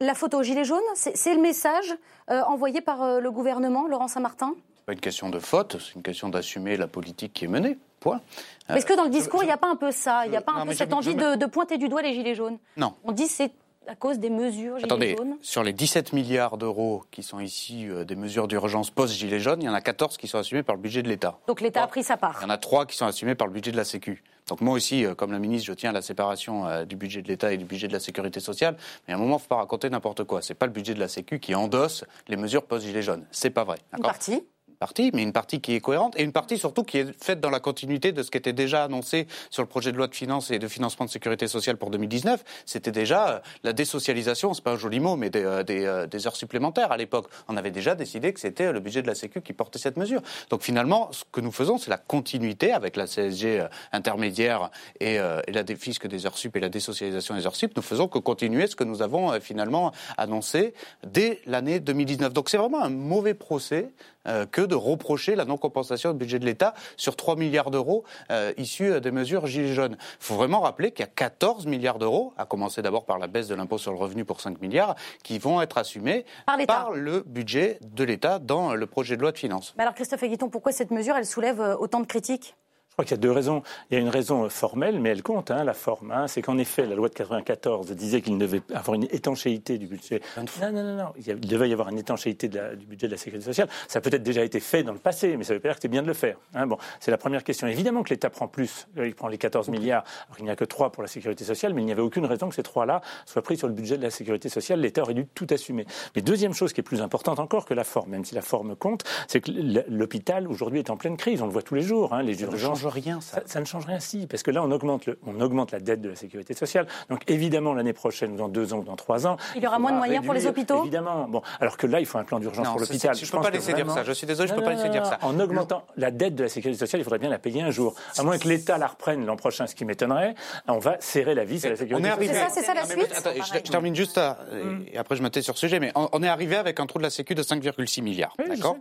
La photo gilet jaune, c'est le message euh, envoyé par le gouvernement, Laurent Saint-Martin? Pas une question de faute, c'est une question d'assumer la politique qui est menée. Point. Est-ce que dans le discours, il n'y a pas un peu ça? Il n'y a pas un peu cette envie de, de, pointer du doigt les Gilets jaunes? Non. On dit c'est à cause des mesures Gilets Attendez, jaunes sur les 17 milliards d'euros qui sont ici euh, des mesures d'urgence post-Gilets jaunes, il y en a 14 qui sont assumés par le budget de l'État. Donc l'État a pris sa part Il y en a 3 qui sont assumés par le budget de la Sécu. Donc moi aussi, euh, comme la ministre, je tiens à la séparation euh, du budget de l'État et du budget de la sécurité sociale. Mais à un moment, il ne faut pas raconter n'importe quoi. C'est pas le budget de la Sécu qui endosse les mesures post-Gilets jaunes. C'est pas vrai. Une partie partie, mais une partie qui est cohérente et une partie surtout qui est faite dans la continuité de ce qui était déjà annoncé sur le projet de loi de finances et de financement de sécurité sociale pour 2019. C'était déjà euh, la désocialisation, c'est pas un joli mot, mais des, euh, euh, des heures supplémentaires à l'époque. On avait déjà décidé que c'était le budget de la Sécu qui portait cette mesure. Donc finalement, ce que nous faisons, c'est la continuité avec la CSG intermédiaire et, et la défisque des heures sup et la désocialisation des heures sup. Nous faisons que continuer ce que nous avons finalement annoncé dès l'année 2019. Donc c'est vraiment un mauvais procès que de reprocher la non-compensation du budget de l'État sur 3 milliards d'euros euh, issus euh, des mesures Gilets jaunes. Il faut vraiment rappeler qu'il y a 14 milliards d'euros, à commencer d'abord par la baisse de l'impôt sur le revenu pour 5 milliards, qui vont être assumés par, le budget de l'État dans le projet de loi de finances. Mais alors Christophe Aguiton, pourquoi cette mesure, elle soulève euh, autant de critiques? Crois qu'il y a deux raisons. Il y a une raison formelle, mais elle compte, hein, la forme. Hein. c'est qu'en effet, la loi de 94 disait qu'il devait avoir une étanchéité du budget. Non, non, non, non. Il devait y avoir une étanchéité du budget de la sécurité sociale. Ça a peut-être déjà été fait dans le passé, mais ça veut pas dire que c'est bien de le faire. Hein. Bon, c'est la première question. Évidemment que l'État prend plus. Euh, il prend les 14 milliards. Alors il n'y a que 3 pour la sécurité sociale, mais il n'y avait aucune raison que ces 3-là soient pris sur le budget de la sécurité sociale. L'État aurait dû tout assumer. Mais deuxième chose qui est plus importante encore que la forme, même si la forme compte, c'est que l'hôpital aujourd'hui est en pleine crise. On le voit tous les jours. Hein, les urgences. Ne change rien, ça ça ne change rien si, parce que là, on augmente, le, on augmente la dette de la sécurité sociale. Donc évidemment, l'année prochaine, ou dans deux ans, ou dans trois ans. Il y aura moins de moyens pour les hôpitaux Évidemment. Bon, alors que là, il faut un plan d'urgence pour l'hôpital. Je ne peux pas laisser dire ça. Je suis désolé, je ne peux pas laisser dire ça. En augmentant la dette de la sécurité sociale, il faudrait bien la payer un jour. À moins que l'État la reprenne l'an prochain, ce qui m'étonnerait, on va serrer la vis à la sécurité sociale. C'est ça, c'est ça la suite je, termine juste à, et après je m'attends sur ce sujet, mais on, est arrivé avec un trou de la Sécu de 5,6 milliards. D'accord?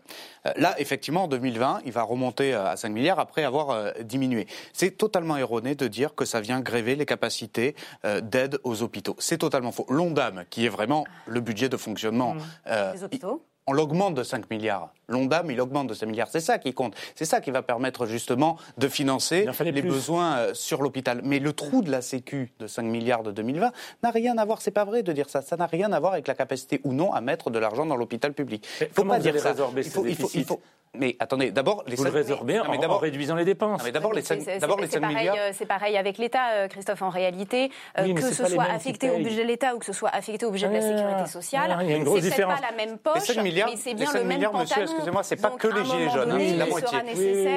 euh, Là, effectivement, en 2020, il va remonter à 5 milliards après avoir euh. C'est totalement erroné de dire que ça vient gréver les capacités euh, d'aide aux hôpitaux. C'est totalement faux. L'ONDAM, qui est vraiment le budget de fonctionnement mmh. euh, des hôpitaux on l'augmente de 5 milliards. L'ONDAM, il augmente de 5 milliards. C'est ça qui compte. C'est ça qui va permettre justement de financer les besoins sur l'hôpital. Mais le trou de la Sécu de 5 milliards de 2020 n'a rien à voir. C'est pas vrai de dire ça. Ça n'a rien à voir avec la capacité ou non à mettre de l'argent dans l'hôpital public. Il faut pas dire ça. Il faut, il faut, mais attendez, d'abord les Vous le résorbez en, en, réduisant les dépenses. mais d'abord les 5, d'abord les 5 milliards. Euh, c'est pareil avec l'État, euh, Christophe. En réalité, euh, que ce soit affecté au budget de l'État ou que ce soit affecté au budget de la sécurité sociale, il y a une grosse différence. pas la même poche, les 5 milliards, mais c'est bien les 5 le milliards, même monsieur, excusez-moi, c'est pas que les gilets jaunes, c'est la moitié.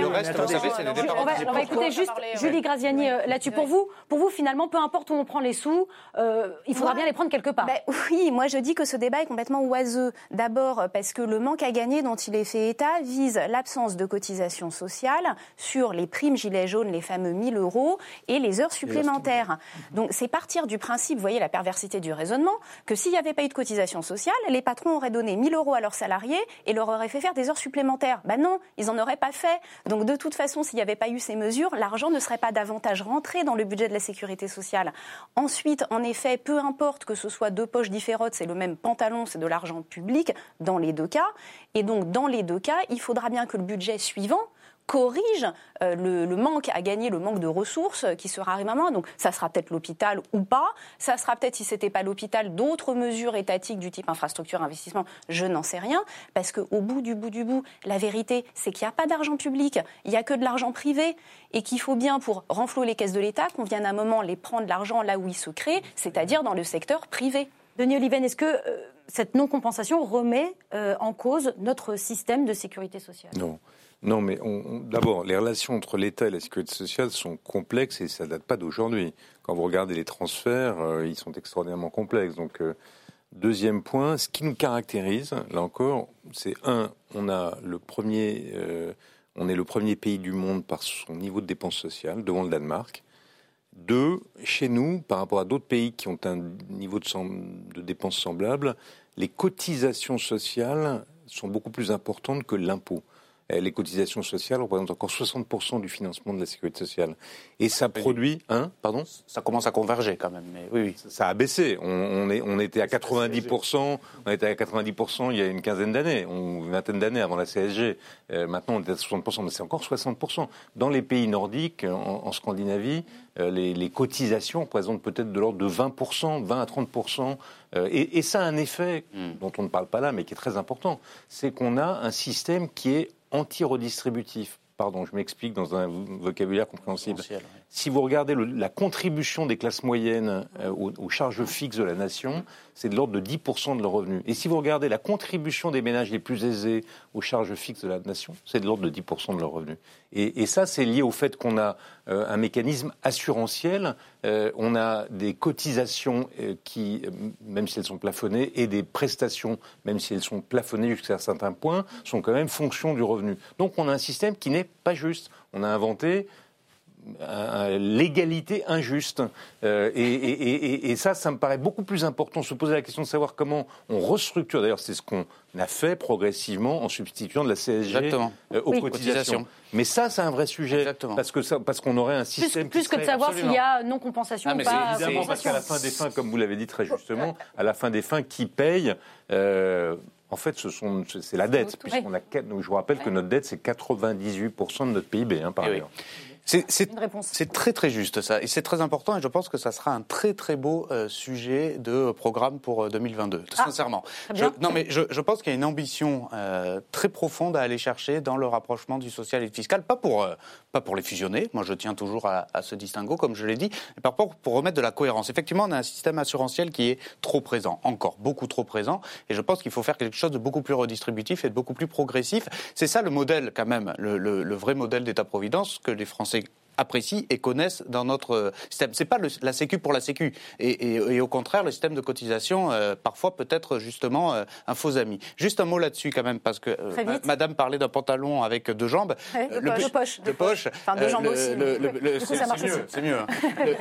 Le reste, vous savez, c'est les départs On va écouter juste Julie Graziani là-dessus. Pour vous, pour vous, finalement, peu importe où on prend les sous, il faudra bien les prendre quelque part. Ben [laughs] oui, moi je dis que ce débat est complètement oiseux. D'abord parce que le manque à gagner dont il est fait état vise l'absence de de cotisation sociale sur les primes gilets jaunes, les fameux 1000 euros, et les heures supplémentaires. Donc c'est partir du principe, vous voyez la perversité du raisonnement, que s'il n'y avait pas eu de cotisation sociale, les patrons auraient donné 1000 euros à leurs salariés et leur auraient fait faire des heures supplémentaires. Ben non, ils n'en auraient pas fait. Donc de toute façon, s'il n'y avait pas eu ces mesures, l'argent ne serait pas davantage rentré dans le budget de la sécurité sociale. Ensuite, en effet, peu importe que ce soit deux poches différentes, c'est le même pantalon, c'est de l'argent public dans les deux cas. Et donc dans les deux cas, il faudra bien que le budget suivant corrige euh, le, manque à gagner, le manque de ressources qui sera main. Donc ça sera peut-être l'hôpital ou pas. Ça sera peut-être, si c'était pas l'hôpital, d'autres mesures étatiques du type infrastructure, investissement. Je n'en sais rien. Parce qu'au bout du bout du bout, la vérité, c'est qu'il n'y a pas d'argent public. Il n'y a que de l'argent privé. Et qu'il faut bien, pour renflouer les caisses de l'État, qu'on vienne à un moment les prendre l'argent là où il se crée, c'est-à-dire dans le secteur privé. Denis Oliven, est-ce que euh, cette non-compensation remet euh, en cause notre système de sécurité sociale Non. Non, mais d'abord, les relations entre l'État et la sécurité sociale sont complexes et ça ne date pas d'aujourd'hui. Quand vous regardez les transferts, euh, ils sont extraordinairement complexes. Donc, euh, deuxième point, ce qui nous caractérise, là encore, c'est un, on on est le premier pays du monde par son niveau de dépenses sociales devant le Danemark. Deux, chez nous, par rapport à d'autres pays qui ont un niveau de, de dépenses semblable, les cotisations sociales sont beaucoup plus importantes que l'impôt les cotisations sociales représentent encore 60% du financement de la sécurité sociale. Et ça produit, hein, pardon? Ça commence à converger quand même, mais oui, oui. Ça a baissé. On, est, on était à 90%, on était à 90% il y a une quinzaine d'années, une vingtaine d'années avant la CSG. Euh, maintenant, on est à 60%, mais c'est encore 60%. Dans les pays nordiques, en, Scandinavie, euh, les, cotisations représentent peut-être de l'ordre de 20%, 20 à 30%. Euh, et, et, ça a un effet hmm. dont on ne parle pas là, mais qui est très important. C'est qu'on a un système qui est anti-redistributif. Pardon, je m'explique dans un vocabulaire compréhensible. Si vous regardez la contribution des classes moyennes euh, aux, charges fixes de la nation, c'est de l'ordre de 10% de leurs revenus. Et si vous regardez la contribution des ménages les plus aisés aux charges fixes de la nation, c'est de l'ordre de 10% de leurs revenus. Et, ça, c'est lié au fait qu'on a euh, un mécanisme assurantiel, euh, on a des cotisations qui, même si elles sont plafonnées, et des prestations, même si elles sont plafonnées jusqu'à un certain point, sont quand même fonction du revenu. Donc on a un système qui n'est pas juste. On a inventé l'égalité injuste. Euh, et, ça, ça me paraît beaucoup plus important, se poser la question de savoir comment on restructure. D'ailleurs, c'est ce qu'on a fait progressivement en substituant de la CSG euh, aux cotisations. Mais ça, c'est un vrai sujet. Parce que parce qu'on aurait un système. Plus, que de savoir s'il y a non compensation ah, ou pas. Évidemment, parce qu'à la fin des fins, comme vous l'avez dit très justement, à la fin des fins, qui paye euh, en fait, ce sont, c'est la dette, puisqu'on a, je vous rappelle que notre dette, c'est 98% de notre PIB, hein, par eh ailleurs. C'est très très juste ça, et c'est très important, et je pense que ça sera un très très beau euh, sujet de programme pour 2022, euh, ah, sincèrement. non mais je, je pense qu'il y a une ambition euh, très profonde à aller chercher dans le rapprochement du social et du fiscal, pas pour, pas pour les fusionner, moi je tiens toujours à, à ce distinguo, comme je l'ai dit, mais par rapport pour remettre de la cohérence. Effectivement, on a un système assurantiel qui est trop présent, encore beaucoup trop présent, et je pense qu'il faut faire quelque chose de beaucoup plus redistributif et de beaucoup plus progressif. C'est ça le modèle quand même, le, le, le vrai modèle d'État-providence que les Français apprécient et connaissent dans notre système. C'est pas la Sécu pour la Sécu. Et, au contraire, le système de cotisation, euh, parfois peut être justement euh, un faux ami. Juste un mot là-dessus quand même, parce que euh, Madame parlait d'un pantalon avec deux jambes. de, poche. De poche. Enfin, deux jambes aussi. c'est mieux. C'est mieux. Hein.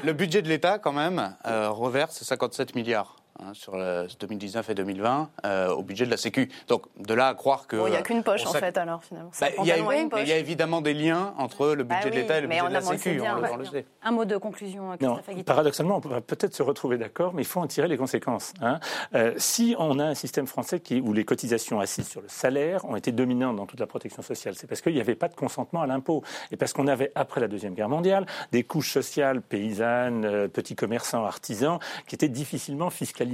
le, budget de l'État, quand même, reverse 57 milliards. Hein, sur 2019 et 2020 euh, au budget de la Sécu. Donc de là à croire que... Il n'y a qu'une poche en fait alors finalement. Bah, il y, a évidemment des liens entre le budget bah de l'État et le budget de la Sécu. On, le sait. Un mot de conclusion, Christophe non, Paradoxalement, on pourrait peut-être se retrouver d'accord, mais il faut en tirer les conséquences. Hein. Euh, si on a un système français qui, où les cotisations assises sur le salaire ont été dominantes dans toute la protection sociale, c'est parce qu'il n'y avait pas de consentement à l'impôt. Et parce qu'on avait, après la Deuxième Guerre mondiale, des couches sociales paysannes, euh, petits commerçants, artisans, qui étaient difficilement fiscalisées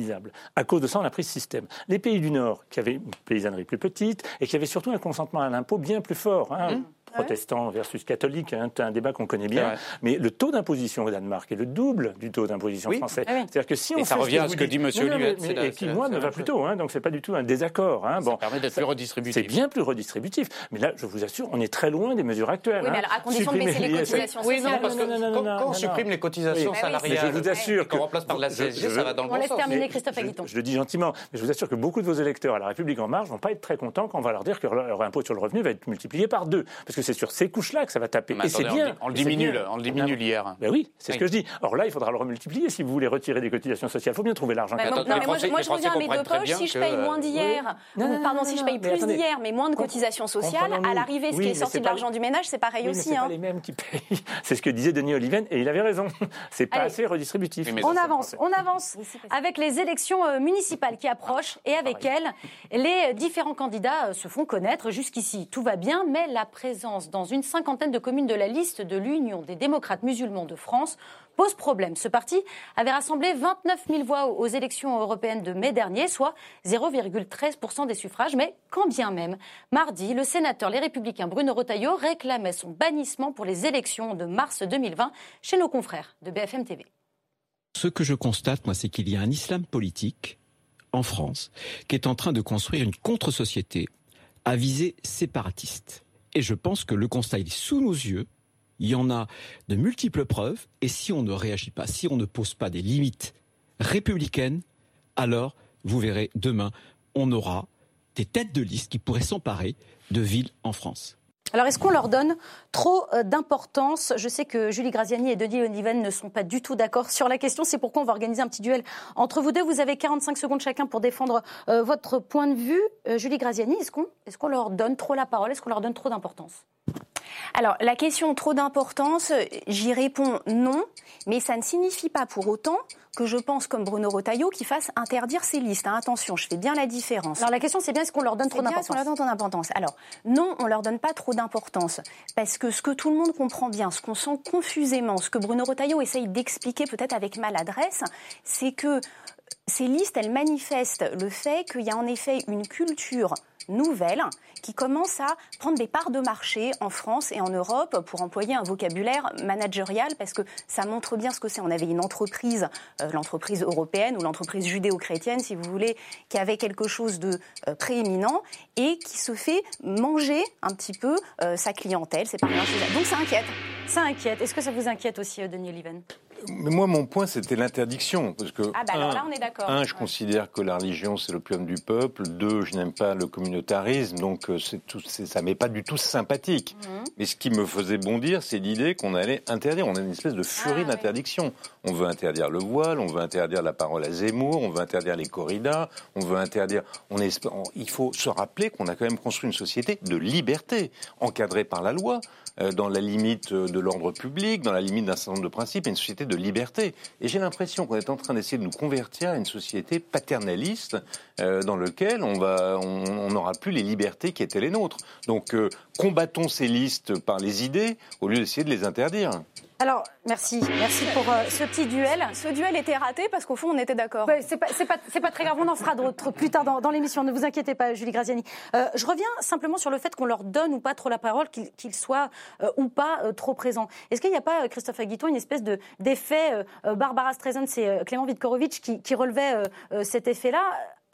à cause de ça, on a pris ce système. Les pays du Nord, qui avaient une paysannerie plus petite et qui avaient surtout un consentement à l'impôt bien plus fort. Hein. Mmh protestants versus catholiques, hein, c'est un débat qu'on connaît bien. Mais le taux d'imposition au Danemark est le double du taux d'imposition français. Ah C'est-à-dire que si on et ça revient à ce que dit Monsieur Luet. Et qui, moi, me va plutôt. Hein, donc, c'est pas du tout un désaccord. Hein. Bon, ça permet d'être plus redistributif. C'est bien plus redistributif. Mais là, je vous assure, on est très loin des mesures actuelles. Oui, mais alors, à condition de baisser les cotisations Oui, non, parce que quand on supprime les cotisations salariales, je vous assure qu'on remplace par la CSG, ça va dans le bon sens. On laisse terminer Christophe Aguiton. Je le dis gentiment, mais je vous assure que beaucoup de vos électeurs à La République En Marche vont pas être très contents quand on va leur dire que leur impôt sur le revenu va être multiplié par deux. Parce que c'est sur ces couches-là que ça va taper. et c'est bien. On le diminue, on le diminue l'hier. Ben oui, c'est ce que je dis. Or là, il faudra le remultiplier si vous voulez retirer des cotisations sociales. Il faut bien trouver l'argent. Non, mais moi, je reviens à mes deux poches. Si je paye moins d'hier, pardon, si je paye plus d'hier, mais moins de cotisations sociales, à l'arrivée, ce qui est sorti de l'argent du ménage, c'est pareil aussi. C'est pas hein. les mêmes qui payent. [laughs] C'est ce que disait Denis Oliven, et il avait raison. C'est pas assez redistributif. On avance, on avance avec les élections euh, municipales qui approchent et avec elles, les différents candidats euh, se font connaître. Jusqu'ici, tout va bien, mais la présence dans une cinquantaine de communes de la liste de l'Union des démocrates musulmans de France pose problème. Ce parti avait rassemblé 29 000 voix aux élections européennes de mai dernier, soit 0,13% des suffrages, mais quand bien même, mardi, le sénateur Les Républicains Bruno Retailleau réclamait son bannissement pour les élections de mars 2020 chez nos confrères de BFM TV. Ce que je constate, moi, c'est qu'il y a un islam politique en France qui est en train de construire une contre-société à visée séparatiste. Et je pense que le constat est sous nos yeux. Il y en a de multiples preuves. Et si on ne réagit pas, si on ne pose pas des limites républicaines, alors vous verrez demain, on aura des têtes de liste qui pourraient s'emparer de villes en France. Alors, est-ce qu'on leur donne trop euh, d'importance? Je sais que Julie Graziani et Denis Oliven ne sont pas du tout d'accord sur la question. C'est pourquoi on va organiser un petit duel entre vous deux. Vous avez 45 secondes chacun pour défendre euh, votre point de vue. Euh, Julie Graziani, est-ce qu'on est qu'on leur donne trop la parole? Est-ce qu'on leur donne trop d'importance? Alors, la question trop d'importance, j'y réponds non, mais ça ne signifie pas pour autant que je pense, comme Bruno Rotaillot, qu'il fasse interdire ces listes. Hein, attention, je fais bien la différence. Alors la question, c'est bien est-ce qu'on leur donne trop d'importance leur donne trop d'importance. Alors non, on leur donne pas trop d'importance parce que ce que tout le monde comprend bien, ce qu'on sent confusément, ce que Bruno Rotaillot essaye d'expliquer peut-être avec maladresse, c'est que ces listes, elles manifestent le fait qu'il y a en effet une culture nouvelle qui commence à prendre des parts de marché en France et en Europe pour employer un vocabulaire managérial parce que ça montre bien ce que c'est. On avait une entreprise, euh, l'entreprise européenne ou l'entreprise judéo-chrétienne, si vous voulez, qui avait quelque chose de euh, prééminent et qui se fait manger un petit peu euh, sa clientèle. C'est Donc ça inquiète. Ça inquiète. Est-ce que ça vous inquiète aussi, Denis Oliven? Mais moi, mon point, c'était l'interdiction. Parce que, ah, bah alors là, on est d'accord. Un, je considère que la religion, c'est l'opium du peuple. Deux, je n'aime pas le communautarisme. Donc, euh, c'est tout, ça m'est pas du tout sympathique. Mhm. Mais ce qui me faisait bondir, c'est l'idée qu'on allait interdire. On a une espèce de furie ah, d'interdiction. On veut interdire le voile, on veut interdire la parole à Zemmour, on veut interdire les corridas, on veut interdire. On il faut se rappeler qu'on a quand même construit une société de liberté, encadrée par la loi. Euh, dans la limite de l'ordre public, dans la limite d'un certain nombre de principes, une société de liberté. Et j'ai l'impression qu'on est en train d'essayer de nous convertir à une société paternaliste euh, dans laquelle on on n'aura plus les libertés qui étaient les nôtres. Donc euh, combattons ces listes par les idées au lieu d'essayer de les interdire. Alors, merci. Merci pour euh, ce petit duel. Ce duel était raté parce qu'au fond, on était d'accord. c'est pas, pas, très grave. On en fera d'autres plus tard dans, l'émission. Ne vous inquiétez pas, Julie Graziani. Euh, je reviens simplement sur le fait qu'on leur donne ou pas trop la parole, qu'ils soient euh, ou pas trop présents. Est-ce qu'il n'y a pas, Christophe Aguiton, une espèce d'effet Barbara Streisand, c'est Clément Vitkorovitch qui, qui relevait cet effet-là?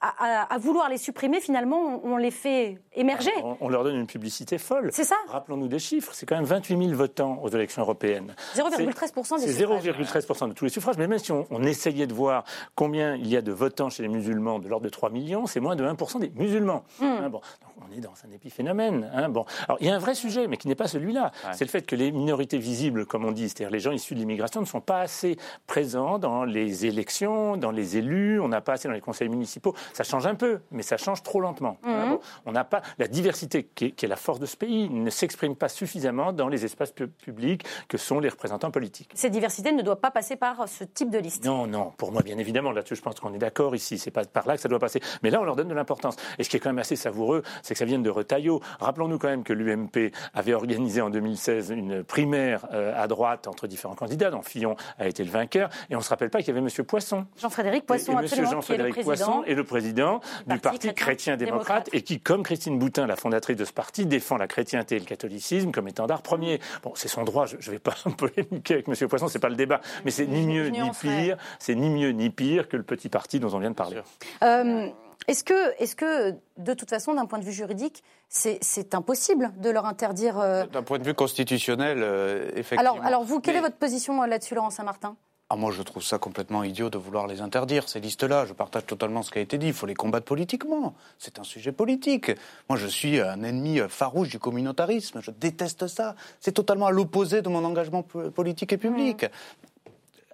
À, vouloir les supprimer, finalement, on, les fait émerger. On, leur donne une publicité folle. C'est ça. Rappelons-nous des chiffres. C'est quand même 28 000 votants aux élections européennes. 0,13% des C'est 0,13% de tous les suffrages. Mais même si on, essayait de voir combien il y a de votants chez les musulmans de l'ordre de 3 millions, c'est moins de 1% des musulmans. Hmm. Hein, bon. On est dans un épiphénomène. Hein, bon. Alors, il y a un vrai sujet, mais qui n'est pas celui-là. C'est le fait que les minorités visibles, comme on dit, c'est-à-dire les gens issus de l'immigration, ne sont pas assez présents dans les élections, dans les élus, on n'a pas assez dans les conseils municipaux. Ça change un peu, mais ça change trop lentement. Mhm. on n'a pas la diversité qui est, la force de ce pays ne s'exprime pas suffisamment dans les espaces publics que sont les représentants politiques. Cette diversité ne doit pas passer par ce type de liste. Non, non. Pour moi, bien évidemment, là-dessus, je pense qu'on est d'accord ici. C'est pas par là que ça doit passer. Mais là, on leur donne de l'importance. Et ce qui est quand même assez savoureux, c'est que ça vient de Retailleau. Rappelons-nous quand même que l'UMP avait organisé en 2016 une primaire euh, à droite entre différents candidats, dont Fillon a été le vainqueur. Et on ne se rappelle pas qu'il y avait M. Poisson. Jean-Frédéric Poisson, et, et Jean-Frédéric Poisson est le président du Parti chrétien-démocrate et qui, comme Christine Boutin, la fondatrice de ce parti, défend la chrétienté et le catholicisme comme étendard premier. Bon, c'est son droit, je ne vais pas [laughs] polémiquer avec M. Poisson, c'est pas le débat, mais c'est ni mieux ni pire, c'est ni mieux ni pire que le petit parti dont on vient de parler. Euh, est-ce que, est que, de toute façon, d'un point de vue juridique, c'est impossible de leur interdire. Euh, d'un point de vue constitutionnel, euh, effectivement. Alors, alors vous, quelle est votre position là-dessus, Laurent Saint-Martin? Ah, moi, je trouve ça complètement idiot de vouloir les interdire, ces listes-là. Je partage totalement ce qui a été dit. Il faut les combattre politiquement. C'est un sujet politique. Moi, je suis un ennemi farouche du communautarisme. Je déteste ça. C'est totalement à l'opposé de mon engagement politique et public. Mmh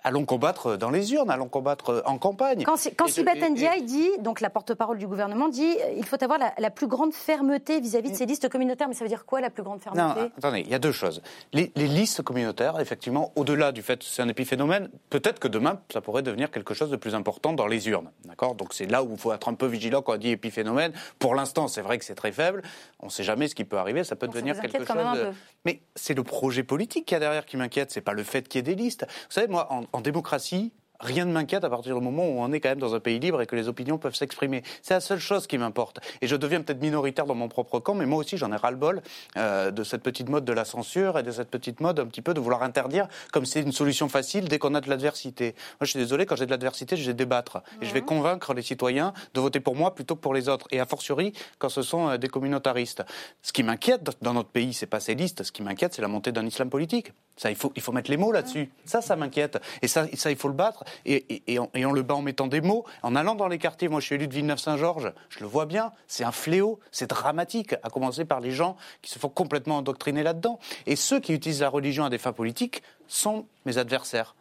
allons combattre dans les urnes, allons combattre en campagne. Quand, quand Sibeth Ndiaye dit, donc la porte-parole du gouvernement dit, il faut avoir la, plus grande fermeté vis-à-vis de ces listes communautaires. Mais ça veut dire quoi la plus grande fermeté? Non, attendez, il y a deux choses. Les, listes communautaires, effectivement, au-delà du fait que c'est un épiphénomène, peut-être que demain, ça pourrait devenir quelque chose de plus important dans les urnes. D'accord? Donc c'est là où il faut être un peu vigilant quand on dit épiphénomène. Pour l'instant, c'est vrai que c'est très faible. On ne sait jamais ce qui peut arriver. Ça peut devenir quelque chose. De... Mais c'est le projet politique qu'il y a derrière qui m'inquiète. C'est pas le fait qu'il y ait des listes. Vous savez, moi, en, en démocratie, rien ne m'inquiète à partir du moment où on est quand même dans un pays libre et que les opinions peuvent s'exprimer. C'est la seule chose qui m'importe. Et je deviens peut-être minoritaire dans mon propre camp, mais moi aussi j'en ai ras-le-bol euh, de cette petite mode de la censure et de cette petite mode un petit peu de vouloir interdire comme c'est une solution facile dès qu'on a de l'adversité. Moi je suis désolé, quand j'ai de l'adversité, je vais débattre. Et je vais convaincre les citoyens de voter pour moi plutôt que pour les autres. Et a fortiori quand ce sont euh, des communautaristes. Ce qui m'inquiète dans notre pays, c'est pas ces listes. Ce qui m'inquiète, c'est la montée d'un islam politique. Ça, il faut, il faut mettre les mots là-dessus. Ça, ça m'inquiète. Et ça, ça, il faut le battre. Et, et, on, le bat en mettant des mots, en allant dans les quartiers. Moi, je suis élu de Villeneuve-Saint-Georges, je le vois bien, c'est un fléau, c'est dramatique, à commencer par les gens qui se font complètement endoctriner là-dedans. Et ceux qui utilisent la religion à des fins politiques sont mes adversaires.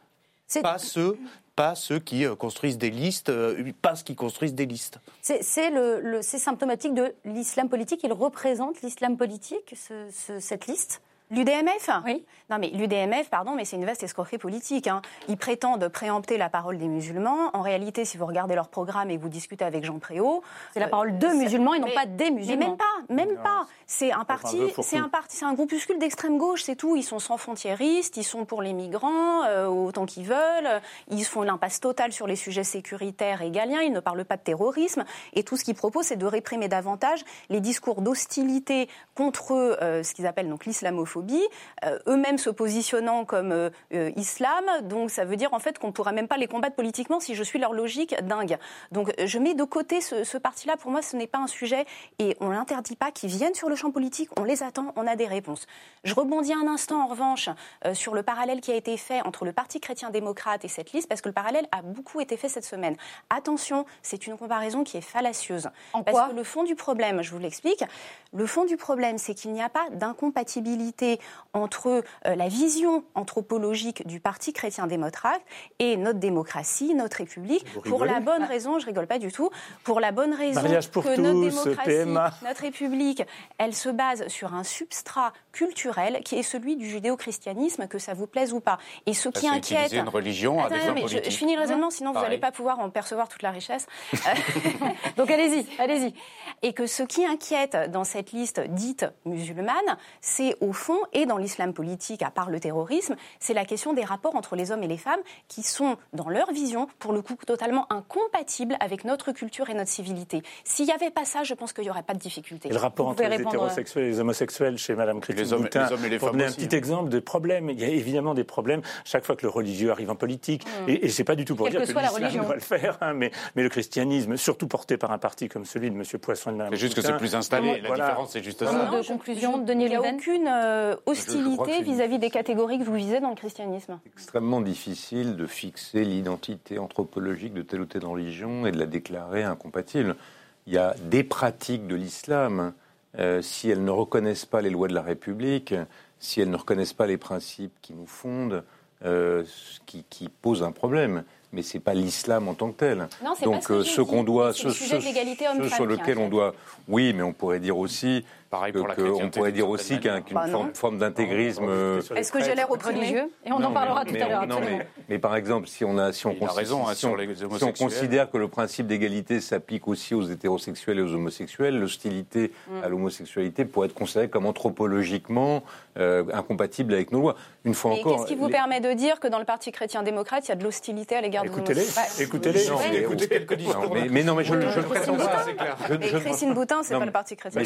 Pas ceux pas ceux qui euh, construisent des listes, euh, pas ceux qui construisent des listes. C'est symptomatique de l'islam politique. Il représente l'islam politique, cette liste? L'UDMF Oui. Non, mais l'UDMF, pardon, mais c'est une vaste escroquerie politique. Hein. Ils prétendent préempter la parole des musulmans. En réalité, si vous regardez leur programme et que vous discutez avec Jean Préau, c'est la parole de euh, musulmans et non pas des musulmans. Mais même pas, même pas. C'est un parti, c'est un parti, c'est un groupuscule d'extrême gauche, c'est tout. Ils sont sans frontiéristes, ils sont pour les migrants euh, autant qu'ils veulent. Ils font l'impasse totale sur les sujets sécuritaires égaliens. Ils ne parlent pas de terrorisme et tout ce qu'ils proposent, c'est de réprimer davantage les discours d'hostilité contre euh, ce qu'ils appellent donc l'islamophobie euh, eux-mêmes se positionnant comme euh, euh, islam. Donc ça veut dire en fait qu'on ne pourra même pas les combattre politiquement si je suis leur logique dingue. Donc je mets de côté ce, ce parti-là. Pour moi, ce n'est pas un sujet et on l'interdit pas qu'ils viennent sur le champ politique. On les attend, on a des réponses. Je rebondis un instant en revanche sur le parallèle qui a été fait entre le Parti chrétien-démocrate et cette liste parce que le parallèle a beaucoup été fait cette semaine. Attention, c'est une comparaison qui est fallacieuse. En parce quoi que le fond du problème, je vous l'explique, le fond du problème, c'est qu'il n'y a pas d'incompatibilité entre euh, la vision anthropologique du Parti chrétien-démocrate et notre démocratie, notre République, pour la bonne raison, je rigole pas du tout, pour la bonne raison que notre démocratie, notre République, elle se base sur un substrat culturel qui est celui du judéo-christianisme, que ça vous plaise ou pas. Et ce qui inquiète... une religion à des je, je, finis le raisonnement, sinon vous n'allez pas pouvoir en percevoir toute la richesse. [laughs] Donc allez-y, allez-y. Et que ce qui inquiète dans cette liste dite musulmane, c'est au fond et dans l'islam politique, à part le terrorisme, c'est la question des rapports entre les hommes et les femmes qui sont, dans leur vision, pour le coup, totalement incompatibles avec notre culture et notre civilité. S'il n'y avait pas ça, je pense qu'il n'y aurait pas de difficulté. Et le rapport entre les hétérosexuels et les homosexuels chez Mme Christine les hommes, les hommes et les femmes un petit exemple de problème. Il y a évidemment des problèmes chaque fois que le religieux arrive en politique. Mm. Et, et c'est pas du tout pour dire que, que l'islam doit le faire, hein, mais, mais le christianisme, surtout porté par un parti comme celui de M. Poisson de Mme C'est juste que c'est plus installé. La différence, c'est juste ça. De conclusion, Denis Il n'y a aucune euh, hostilité vis-à-vis des catégories que vous visez dans le christianisme extrêmement difficile de fixer l'identité anthropologique de telle ou telle religion et de la déclarer incompatible. Il y a des pratiques de l'islam, euh, si elles ne reconnaissent pas les lois de la République, si elles ne reconnaissent pas les principes qui nous fondent, euh, qui, qui posent un problème. Mais c'est pas l'islam en tant que tel. Non, Donc ce, ce qu'on doit, ce, ce, ce sur lequel on doit, oui, mais on pourrait dire aussi Pareil pour que, on pourrait dire aussi qu'une bah forme, d'intégrisme. Euh, Est-ce que j'ai l'air au religieux Et on en parlera tout à l'heure. Mais, mais, par exemple, si on a, si on, raison, hein, si on, si on considère que le principe d'égalité s'applique aussi aux hétérosexuels et aux homosexuels, l'hostilité mm. à l'homosexualité pourrait être considérée comme anthropologiquement euh, incompatible avec nos lois. Une fois encore. Qu'est-ce qui vous permet de dire que dans le Parti chrétien-démocrate, il y a de l'hostilité à l'égard des homosexuels Écoutez-les. Écoutez quelques discours. Mais non, mais je ne prétends pas. Christine Boutin, c'est pas le Parti chrétien.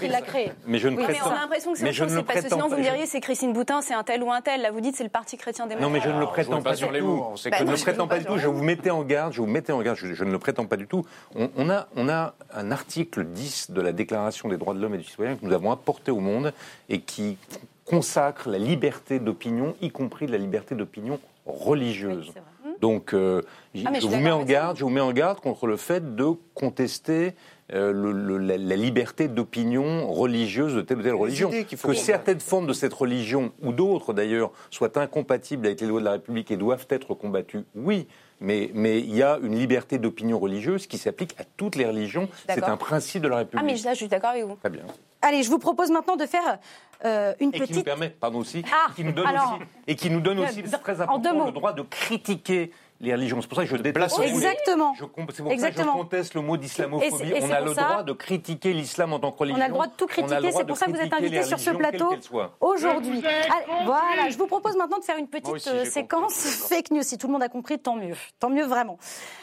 C'est l'a créé. Mais je ne oui, mais on a l'impression que c'est autre chose, parce que sinon vous me diriez c'est Christine Boutin, c'est un tel ou un tel. Là vous dites c'est le Parti chrétien démocrate. Non mais je ne le prétends pas, du tout. Je ne le prétends pas du tout. Je vous mettais en garde. Je vous mettais en garde. Je, ne le prétends pas du tout. On, a on a un article 10 de la Déclaration des droits de l'homme et du citoyen que nous avons apporté au monde et qui consacre la liberté d'opinion, y compris la liberté d'opinion religieuse. Donc, euh, ah, je, vous mets en garde, je vous mets en garde contre le fait de contester euh, le, la, liberté d'opinion religieuse de telle ou telle religion. Que certaines formes de cette religion, ou d'autres d'ailleurs, soient incompatibles avec les lois de la République et doivent être combattues, oui. Mais, mais il y a une liberté d'opinion religieuse qui s'applique à toutes les religions. C'est un principe de la République. Ah, mais là, je suis d'accord avec vous. Très bien. Allez, je vous propose maintenant de faire euh, une et petite. Qui nous permet, pardon aussi, ah, qui nous donne aussi, et qui nous donne aussi, c'est très important, le droit de critiquer les religions. C'est pour ça que je déteste. Exactement. C'est pour Exactement. ça que je conteste le mot d'islamophobie. On a le droit de critiquer l'islam en tant que religion. On a le droit de tout critiquer. C'est pour ça que vous êtes invité sur ce plateau aujourd'hui. Voilà. Je vous propose maintenant de faire une petite euh, séquence fake news. Si tout le monde a compris, tant mieux. Tant mieux vraiment.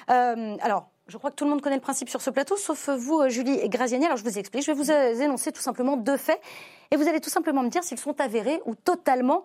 Euh, alors. Je crois que tout le monde connaît le principe sur ce plateau, sauf vous, euh, Julie et Graziani. Alors je vous explique. Je vais vous énoncer tout simplement deux faits et vous allez tout simplement me dire s'ils sont avérés ou totalement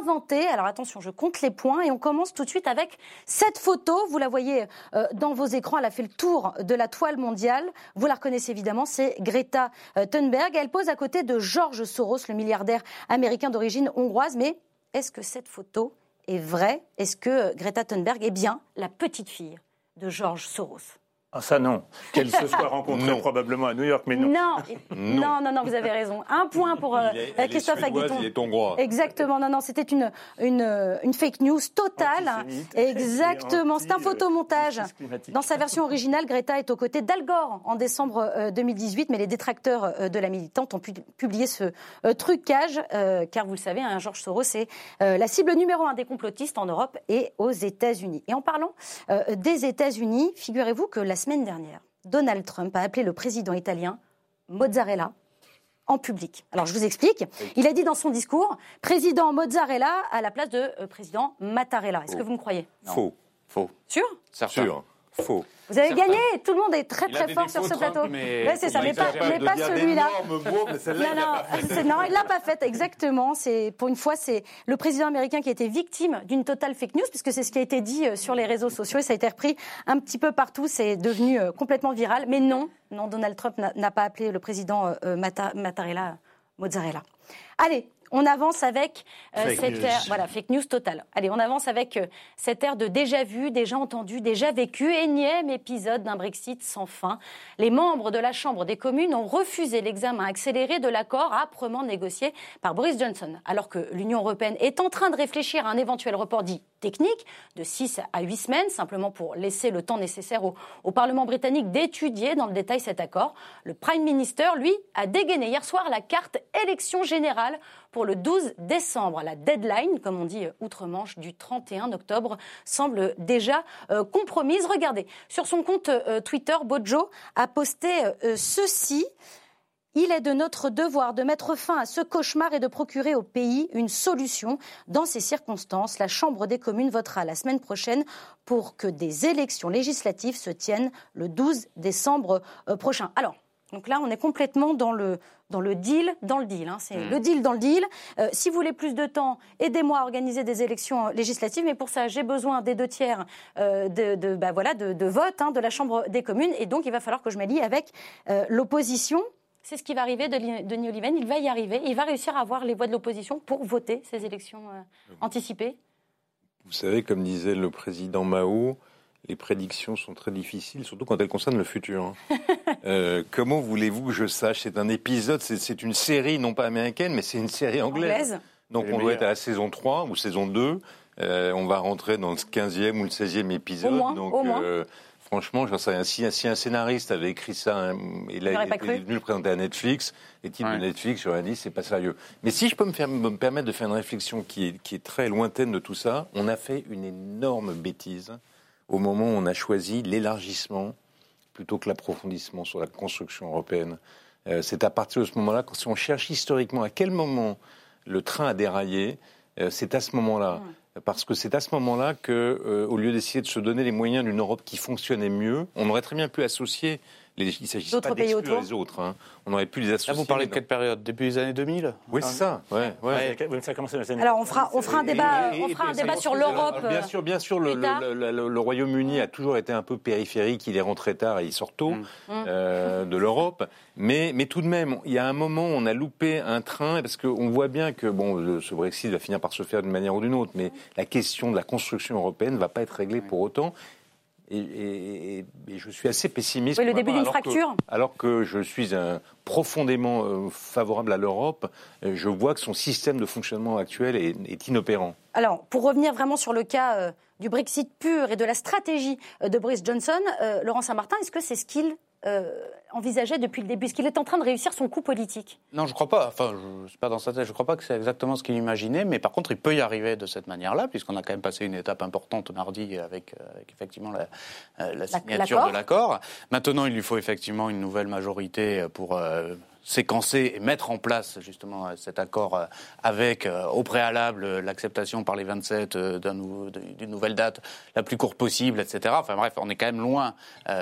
inventés. Alors attention, je compte les points et on commence tout de suite avec cette photo. Vous la voyez euh, dans vos écrans. Elle a fait le tour de la toile mondiale. Vous la reconnaissez évidemment. C'est Greta euh, Thunberg. Elle pose à côté de George Soros, le milliardaire américain d'origine hongroise. Mais est-ce que cette photo est vrai Est-ce que Greta Thunberg est bien la petite fille de George Soros? Ah, ça non. Qu'elle se soit [laughs] rencontrée probablement à New York, mais non. [laughs] Non, non, non, non, vous avez raison. Un point pour euh, Christophe Aguiton. Il est hongrois. Exactement, non, non, c'était une, une, une, fake news totale. Exactement, c'est un photomontage. Dans sa version originale, Greta est aux côtés d'Al Gore en décembre 2018, euh, mais les détracteurs euh, de la militante ont pu publié ce trucage, car vous le savez, un hein, Georges Soros est la cible numéro un des complotistes en Europe et aux États-Unis. Et en parlant des États-Unis, figurez-vous que la semaine dernière, Donald Trump a appelé le président italien mozzarella en public. Alors je vous explique. Il a dit dans son discours président mozzarella à la place de euh, président Mattarella. Est-ce que vous me croyez? Faux. Faux. Sûr Sûr? Faux. Vous avez gagné, tout le monde est très très fort sur ce plateau. Mais... c'est ça, mais pas, celui-là. non, non, il l'a pas fait exactement. C'est pour une fois, c'est le président américain qui a été victime d'une totale fake news, puisque c'est ce qui a été dit euh, sur les réseaux sociaux et ça a été repris un petit peu partout. C'est devenu euh, complètement viral. Mais non, non, Donald Trump n'a pas appelé le président euh, Mattarella mozzarella. Allez, on avance avec euh, cette ère, voilà, fake news totale. Allez, on avance avec euh, cette ère de déjà vu, déjà entendu, déjà vécu, énième épisode d'un Brexit sans fin. Les membres de la Chambre des communes ont refusé l'examen accéléré de l'accord âprement négocié par Boris Johnson, alors que l'Union européenne est en train de réfléchir à un éventuel report dit technique de 6 à 8 semaines, simplement pour laisser le temps nécessaire au, au Parlement britannique d'étudier dans le détail cet accord. Le Prime Minister, lui, a dégainé hier soir la carte élection générale le 12 décembre. La deadline, comme on dit euh, outre-Manche, du 31 octobre semble déjà euh, compromise. Regardez, sur son compte euh, Twitter, Bojo a posté ceci. Il est de notre devoir de mettre fin à ce cauchemar et de procurer au pays une solution. Dans ces circonstances, la Chambre des communes votera la semaine prochaine pour que des élections législatives se tiennent le 12 décembre prochain. Alors, donc là, on est complètement dans le, dans le deal, dans le deal. Hein. C'est hmm. le deal dans le deal. Euh, si vous voulez plus de temps, aidez-moi à organiser des élections législatives. Mais pour ça, j'ai besoin des deux tiers euh, de, bah voilà, de, vote hein, de la Chambre des communes. Et donc, il va falloir que je m'allie avec euh, l'opposition. C'est ce qui va arriver de Denis Oliven. Il va y arriver. Il va réussir à avoir les voix de l'opposition pour voter ces élections anticipées. Vous savez, comme disait le président Mao, les prédictions sont très difficiles, surtout quand elles concernent le futur. Hein. [laughs] Euh, comment voulez-vous que je sache? C'est un épisode, c'est une série, non pas américaine, mais c'est une série anglaise. Donc on doit être à la saison 3 ou saison 2. Euh, on va rentrer dans le 15e ou le 16e épisode. donc, euh, franchement, j'en sais rien. Si, un scénariste avait écrit ça, il, a, est venu le présenter à Netflix, les types de Netflix, j'aurais dit, c'est pas sérieux. Mais si je peux me, faire, me permettre de faire une réflexion qui est, qui est très lointaine de tout ça, on a fait une énorme bêtise au moment où on a choisi l'élargissement plutôt que l'approfondissement sur la construction européenne. Euh, c'est à partir de ce moment-là, si on cherche historiquement à quel moment le train a déraillé, euh, c'est à ce moment-là. Parce que c'est à ce moment-là que, euh, au lieu d'essayer de se donner les moyens d'une Europe qui fonctionnait mieux, on aurait très bien pu associer il ne s'agit pas d'exclure les autres. Hein. On aurait pu les associer. Là, vous parlez de quelle période? Début des années 2000 Oui, c'est ça. Ouais, ouais. Ça Alors, on fera, on fera un débat, on fera un débat sur l'Europe. Bien sûr, bien sûr le, le, Royaume-Uni a toujours été un peu périphérique. Il est rentré tard et il sort tôt mm. euh, de l'Europe. Mais, mais tout de même, il y a un moment où on a loupé un train, parce qu'on voit bien que bon, ce Brexit va finir par se faire d'une manière ou d'une autre, mais la question de la construction européenne ne va pas être réglée pour autant. Et, je suis assez pessimiste. Oui, le début d'une fracture. alors que je suis un, profondément euh, favorable à l'Europe, euh, je vois que son système de fonctionnement actuel est, inopérant. Alors, pour revenir vraiment sur le cas euh, du Brexit pur et de la stratégie de Boris Johnson, Laurent Saint-Martin, est-ce que c'est ce qu'il euh, envisageait depuis le début Est-ce qu'il est en train de réussir son coup politique? Non, je ne crois pas. Enfin, je ne suis pas dans sa tête. Je ne crois pas que c'est exactement ce qu'il imaginait. Mais par contre, il peut y arriver de cette manière-là, puisqu'on a quand même passé une étape importante mardi avec, euh, avec effectivement la, euh, la signature de l'accord. Maintenant, il lui faut effectivement une nouvelle majorité pour séquencer et mettre en place justement euh, cet accord euh, avec euh, au préalable l'acceptation par les 27 d'une nouvelle date la plus courte possible, etc. Enfin bref, on est quand même loin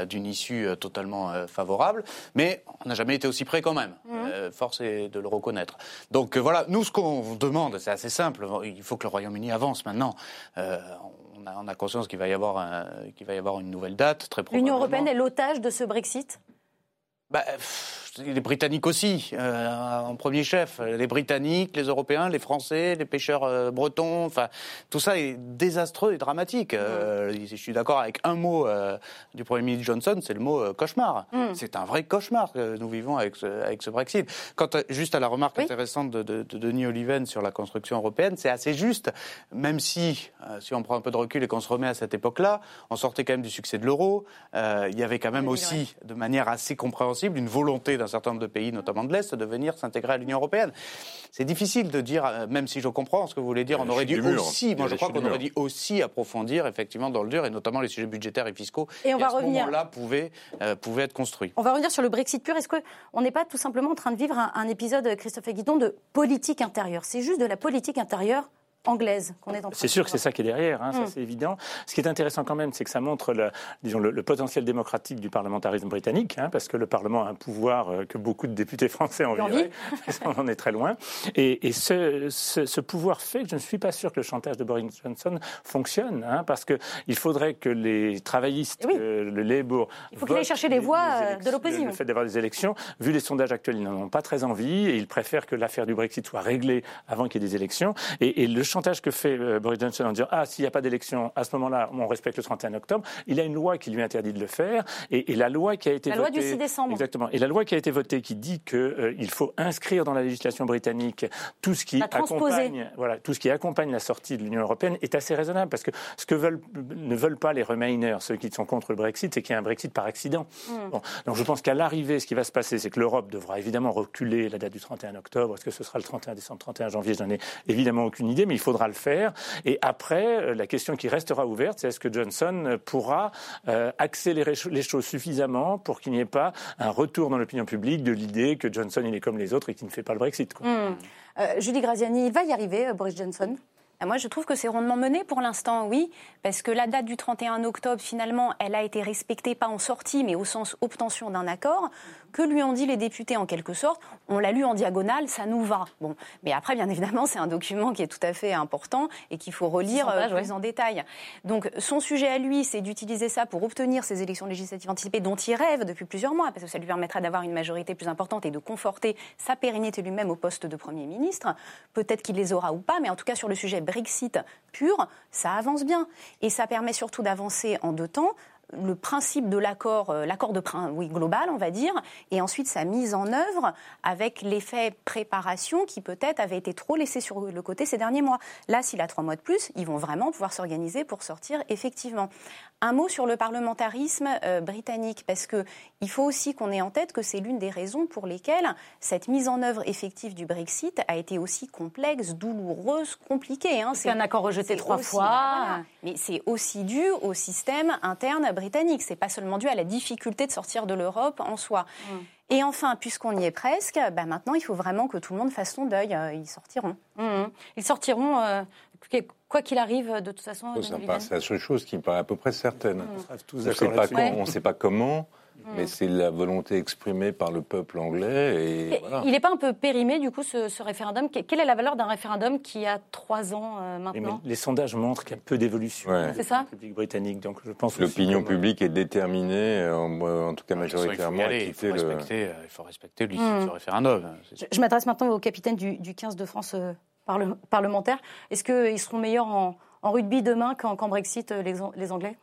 d'une issue totalement favorable, mais on n'a jamais été aussi près quand même. Mmh. force est de le reconnaître. Donc voilà, nous ce qu'on demande, c'est assez simple. Il faut que le Royaume-Uni avance maintenant. On a, on a, conscience qu'il va y avoir qu'il va y avoir une nouvelle date très L'Union européenne est l'otage de ce Brexit? Bah, les Britanniques aussi, euh, en premier chef. Les Britanniques, les Européens, les Français, les pêcheurs euh, bretons. Enfin, tout ça est désastreux et dramatique. Euh, je suis d'accord avec un mot du Premier ministre Johnson, c'est le mot cauchemar. Mm. C'est un vrai cauchemar que nous vivons avec ce, avec ce Brexit. Quant juste à la remarque intéressante de, de, de, Denis Oliven sur la construction européenne, c'est assez juste, même si, si on prend un peu de recul et qu'on se remet à cette époque-là, on sortait quand même du succès de l'euro. il y avait quand même aussi, de manière assez compréhensible, une volonté d'un certain nombre de pays, notamment de l'Est, de venir s'intégrer à l'Union européenne. C'est difficile de dire, euh, même si je comprends ce que vous voulez dire, on aurait dû aussi, moi je crois qu'on aurait dû aussi approfondir effectivement dans le dur, et notamment les sujets budgétaires et fiscaux, et on va à ce revenir... moment-là pouvaient, euh, pouvaient être construits. On va revenir sur le Brexit pur. Est-ce qu'on n'est pas tout simplement en train de vivre un, un épisode, Christophe Aguidon, de politique intérieure? C'est juste de la politique intérieure anglaise qu'on est en C'est sûr que c'est ça qui est derrière, hein, ça mm. c'est évident. Ce qui est intéressant quand même, c'est que ça montre le, disons, le, potentiel démocratique du parlementarisme britannique, hein, parce que le Parlement a un pouvoir euh, que beaucoup de députés français envieraient. [laughs] on en est très loin. Et, et ce, ce, ce, pouvoir fait que je ne suis pas sûr que le chantage de Boris Johnson fonctionne, hein, parce qu'il faudrait que les travaillistes, le Labour... Il faut qu'il aille chercher les voix euh, de l'opposition. Le fait d'avoir des élections, vu les sondages actuels, ils n'en ont pas très envie, et ils préfèrent que l'affaire du Brexit soit réglée avant qu'il y ait des élections. Et, et le chantage que fait euh, Boris Johnson en disant Ah, s'il n'y a pas d'élection, à ce moment-là, on respecte le 31 octobre, il a une loi qui lui interdit de le faire. Et, la loi qui a été la votée. loi du 6 décembre. Exactement. Et la loi qui a été votée qui dit qu'il euh, il faut inscrire dans la législation britannique tout ce qui accompagne, voilà, tout ce qui accompagne la sortie de l'Union européenne est assez raisonnable parce que ce que veulent, ne veulent pas les Remainers, ceux qui sont contre le Brexit, c'est qu'il y ait un Brexit par accident. Hmm. Bon. Donc je pense qu'à l'arrivée, ce qui va se passer, c'est que l'Europe devra évidemment reculer la date du 31 octobre. Est-ce que ce sera le 31 décembre, 31 janvier? Je n'en ai évidemment aucune idée, mais il faudra le faire. Et après, euh, la question qui restera ouverte, c'est est-ce que Johnson pourra euh, accélérer les choses suffisamment pour qu'il n'y ait pas un retour dans l'opinion publique de l'idée que Johnson il est comme les autres et qu'il ne fait pas le Brexit. Hmm. Euh, Julie Graziani, il va y arriver, Boris Johnson? Ah, moi, je trouve que c'est rondement mené pour l'instant, oui, parce que la date du 31 octobre, finalement, elle a été respectée, pas en sortie, mais au sens obtention d'un accord. Que lui ont dit les députés en quelque sorte On l'a lu en diagonale, ça nous va. Bon, mais après, bien évidemment, c'est un document qui est tout à fait important et qu'il faut relire euh, plus en détail. Donc, son sujet à lui, c'est d'utiliser ça pour obtenir ces élections législatives anticipées dont il rêve depuis plusieurs mois, parce que ça lui permettra d'avoir une majorité plus importante et de conforter sa pérennité lui-même au poste de Premier ministre. Peut-être qu'il les aura ou pas, mais en tout cas, sur le sujet Brexit pur, ça avance bien. Et ça permet surtout d'avancer en deux temps le principe de l'accord, euh, l'accord de oui, global, on va dire, et ensuite sa mise en œuvre avec l'effet préparation qui peut-être avait été trop laissé sur le côté ces derniers mois. Là, s'il a trois mois de plus, ils vont vraiment pouvoir s'organiser pour sortir effectivement. Un mot sur le parlementarisme euh, britannique, parce que il faut aussi qu'on ait en tête que c'est l'une des raisons pour lesquelles cette mise en œuvre effective du Brexit a été aussi complexe, douloureuse, compliquée. Hein. C'est un accord rejeté trois fois. Mais c'est aussi dû au système interne britannique. C'est pas seulement dû à la difficulté de sortir de l'Europe en soi. Mm. Et enfin, puisqu'on y est presque, bah maintenant, il faut vraiment que tout le monde fasse son deuil. Euh, ils sortiront. Mm. Ils sortiront, euh, quoi qu'il arrive, de toute façon. c'est la seule chose qui me paraît à peu près certaine. Mm. On ne sait pas comment. Mais mm. c'est la volonté exprimée par le peuple anglais. Il n'est pas un peu périmé, du coup, ce, référendum? Quelle est la valeur d'un référendum qui a trois ans euh, maintenant? Les sondages montrent qu'il y a peu d'évolution ouais. C'est ça? Public britannique. Donc je pense L'opinion publique est déterminée, en, tout cas majoritairement, il faut, respecter, le... il faut respecter mm. référendum. Je, m'adresse maintenant au capitaine du, 15 de France euh, parlementaire. Est-ce qu'ils seront meilleurs en, rugby demain qu'en Brexit, euh, les Anglais?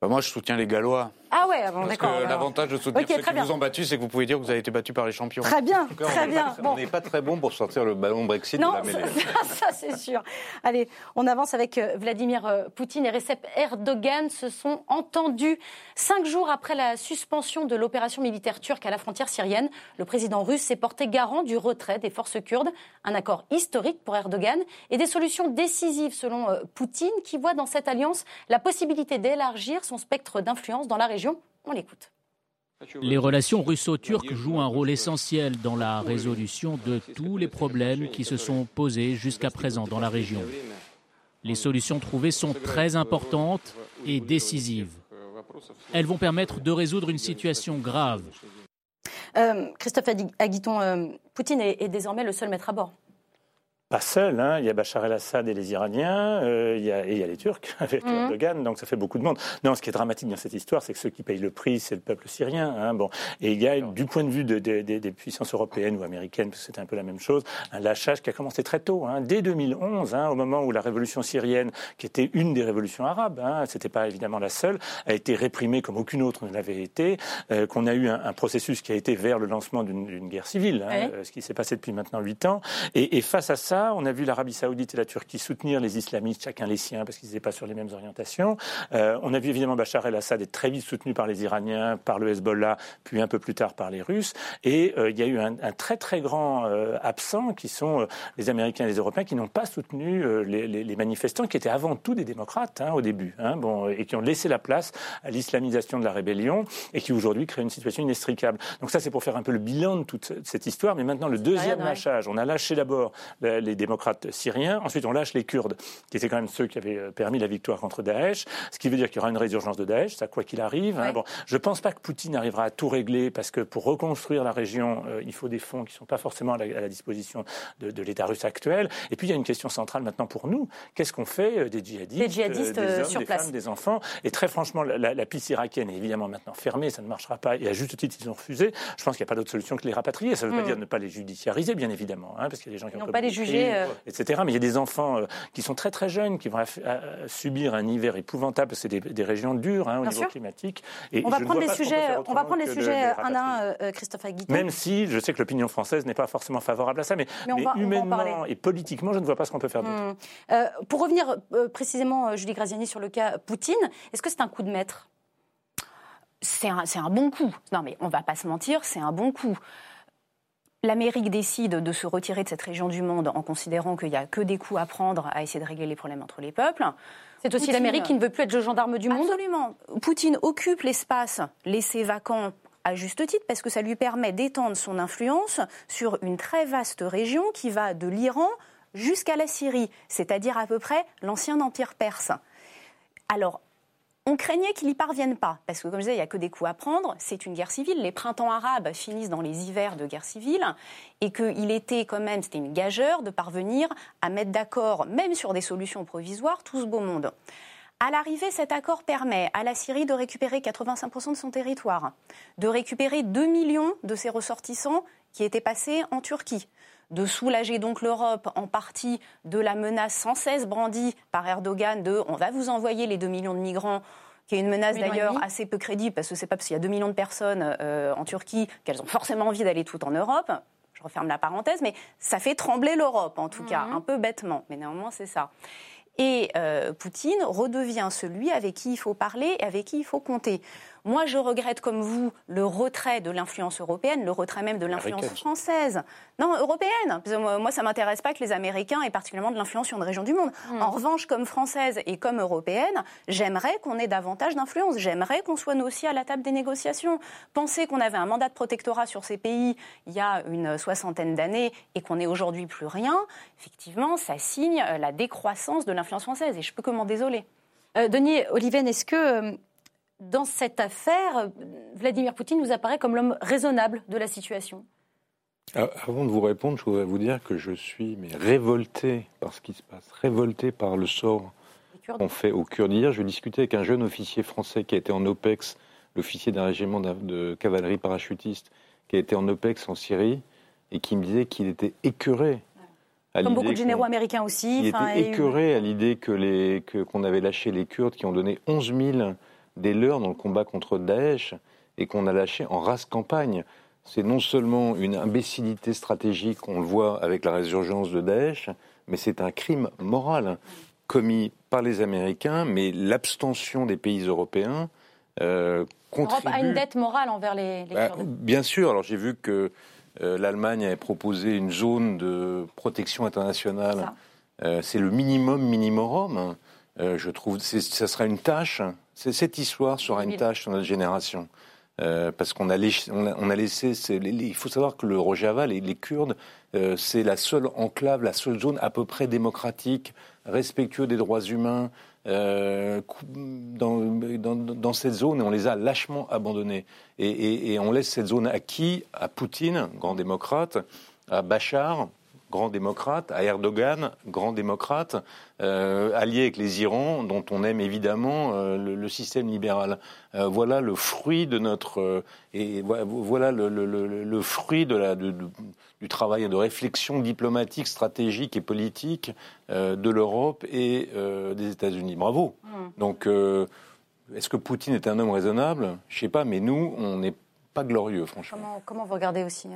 Bah, moi, je soutiens les Gallois. Ah ouais, bon, d'accord. L'avantage de soutenir ceux qui vous ont battu, c'est que vous pouvez dire que vous avez été battu par les champions. Très bien, très bien. On n'est pas très bon pour sortir le ballon Brexit de la mêlée. Ça, ça c'est sûr. Allez, on avance avec euh, Vladimir euh, Poutine et Recep Erdogan se sont entendus. Cinq jours après la suspension de l'opération militaire turque à la frontière syrienne, le président russe s'est porté garant du retrait des forces kurdes, un accord historique pour Erdogan et des solutions décisives selon euh, Poutine qui voit dans cette alliance la possibilité d'élargir son spectre d'influence dans la région. On l'écoute. Les relations russo-turques jouent un rôle essentiel dans la résolution de tous les problèmes qui se sont posés jusqu'à présent dans la région. Les solutions trouvées sont très importantes et décisives. Elles vont permettre de résoudre une situation grave. Euh, Christophe Aguiton, euh, Poutine est, désormais le seul maître à bord. Pas seul. Hein. Il y a Bachar el-Assad et les Iraniens, euh, il y a, et il y a les Turcs [laughs] avec mhm. Erdogan, donc ça fait beaucoup de monde. Non, ce qui est dramatique dans cette histoire, c'est que ceux qui payent le prix, c'est le peuple syrien. Hein. Bon, et il y a, du point de vue de, des puissances européennes ou américaines, parce que c'était un peu la même chose, un lâchage qui a commencé très tôt, hein. dès 2011, hein, au moment où la révolution syrienne, qui était une des révolutions arabes, hein, c'était pas évidemment la seule, a été réprimée comme aucune autre ne l'avait été, euh, qu'on a eu un, un, processus qui a été vers le lancement d'une guerre civile, hein, euh, ce qui s'est passé depuis maintenant huit ans. Et, et face à ça, on a vu l'Arabie saoudite et la Turquie soutenir les islamistes, chacun les siens, parce qu'ils n'étaient pas sur les mêmes orientations. Euh, on a vu évidemment Bachar el-Assad être très vite soutenu par les Iraniens, par le Hezbollah, puis un peu plus tard par les Russes. Et euh, il y a eu un, très très grand euh, absent, qui sont les Américains et les Européens, qui n'ont pas soutenu les, manifestants, qui étaient avant tout des démocrates hein, au début, hein, bon, et qui ont laissé la place à l'islamisation de la rébellion, et qui aujourd'hui créent une situation inextricable. Donc ça, c'est pour faire un peu le bilan de toute cette histoire. Mais maintenant, le deuxième lâchage, on a lâché d'abord les démocrates syriens. Ensuite, on lâche les Kurdes, qui étaient quand même ceux qui avaient euh, permis la victoire contre Daesh. Ce qui veut dire qu'il y aura une résurgence de Daesh, ça quoi qu'il arrive. Hein. Bon, je ne pense pas que Poutine arrivera à tout régler, parce que pour reconstruire la région, euh, il faut des fonds qui ne sont pas forcément à la, disposition de, l'État russe actuel. Et puis, il y a une question centrale maintenant pour nous. Qu'est-ce qu'on fait euh, des djihadistes, des, djihadistes, des hommes, sur des place. femmes, des enfants? Et très franchement, la, piste irakienne est évidemment maintenant fermée, ça ne marchera pas. Et à juste titre, ils ont refusé. Je pense qu'il n'y a pas d'autre solution que les rapatrier. Ça ne veut pas mm. dire ne pas les judiciariser, bien évidemment, hein, parce qu'il y a des gens qui ont pas les juger, etc. Mais il y a des enfants euh, qui sont très très jeunes, qui vont euh, subir un hiver épouvantable. C'est des, régions dures hein, au niveau climatique. Et on va prendre les sujets, on va prendre les sujets un à un, euh, Christophe Aguiton. Même si je sais que l'opinion française n'est pas forcément favorable à ça, mais, humainement et politiquement, je ne vois pas ce qu'on peut faire d'autre. Hmm. pour revenir précisément, Julie Graziani, sur le cas Poutine, est-ce que c'est un coup de maître? C'est un, un, bon coup. Non, mais on va pas se mentir, c'est un bon coup l'Amérique décide de se retirer de cette région du monde en considérant qu'il n'y a que des coups à prendre à essayer de régler les problèmes entre les peuples. C'est aussi l'Amérique qui ne veut plus être le gendarme du monde? Absolument. Poutine occupe l'espace laissé vacant à juste titre parce que ça lui permet d'étendre son influence sur une très vaste région qui va de l'Iran jusqu'à la Syrie, c'est-à-dire à peu près l'ancien empire perse. Alors, on craignait qu'il n'y parvienne pas, parce que comme je disais, il n'y a que des coups à prendre. C'est une guerre civile. Les printemps arabes finissent dans les hivers de guerre civile, et qu'il était quand même, c'était une gageure de parvenir à mettre d'accord, même sur des solutions provisoires, tout ce beau monde. À l'arrivée, cet accord permet à la Syrie de récupérer 85% de son territoire, de récupérer 2 millions de ses ressortissants qui étaient passés en Turquie, de soulager donc l'Europe en partie de la menace sans cesse brandie par Erdogan de on va vous envoyer les 2 millions de migrants qui est une menace d'ailleurs assez peu crédible parce que c'est pas parce qu'il y a 2 millions de personnes euh, en Turquie qu'elles ont forcément envie d'aller toutes en Europe. Je referme la parenthèse, mais ça fait trembler l'Europe en tout cas, mhm. un peu bêtement, mais néanmoins c'est ça. Et euh, Poutine redevient celui avec qui il faut parler et avec qui il faut compter. Moi, je regrette comme vous le retrait de l'influence européenne, le retrait même de l'influence française. Non, européenne. Moi, ça m'intéresse pas que les Américains aient particulièrement de l'influence sur une région du monde. Hmm. En revanche, comme française et comme européenne, j'aimerais qu'on ait davantage d'influence. J'aimerais qu'on soit nous aussi à la table des négociations. Penser qu'on avait un mandat de protectorat sur ces pays il y a une soixantaine d'années et qu'on n'est aujourd'hui plus rien, effectivement, ça signe la décroissance de l'influence française. Et je peux que m'en désoler. Euh, Denis Oliven, est-ce que euh, dans cette affaire, Vladimir Poutine nous apparaît comme l'homme raisonnable de la situation ah, avant de vous répondre, je voudrais vous dire que je suis mais révolté par ce qui se passe, révolté par le sort qu'on fait aux Kurdes. Hier, je discutais avec un jeune officier français qui a été en OPEX, l'officier d'un régiment de cavalerie parachutiste, qui a été en OPEX en Syrie, et qui me disait qu'il était écœuré. Comme beaucoup de généraux américains aussi. Il était écœuré à l'idée que qu'on avait lâché les Kurdes qui ont donné 11 000 des leurs dans le combat contre Daesh et qu'on a lâché en race campagne. C'est non seulement une imbécilité stratégique, on le voit avec la résurgence de Daesh, mais c'est un crime moral commis par les Américains, mais l'abstention des pays européens euh, contribue... L'Europe a une dette morale envers les, les bah, Bien sûr. Alors j'ai vu que euh, l'Allemagne avait proposé une zone de protection internationale. Euh, c'est le minimum minimorum. Euh, je trouve que ça sera une tâche cette histoire sera une tâche sur notre génération. Euh, parce qu'on a, on a, laissé. il faut savoir que le Rojava, les, les Kurdes, euh, c'est la seule enclave, la seule zone à peu près démocratique, respectueux des droits humains euh, dans, dans, cette zone et on les a lâchement abandonnés. Et, et, on laisse cette zone à qui? À Poutine, grand démocrate, à Bachar, grand démocrate, à Erdogan, grand démocrate, euh, allié avec les Irans, dont on aime évidemment euh, le, système libéral. Euh, voilà le fruit de notre et voilà le, fruit de la, du travail de réflexion diplomatique, stratégique et politique de l'Europe et des États-Unis. Bravo. Mmh. Donc, est-ce que Poutine est un homme raisonnable? Je ne sais pas, mais nous, on n'est pas glorieux, franchement. Comment, comment vous regardez aussi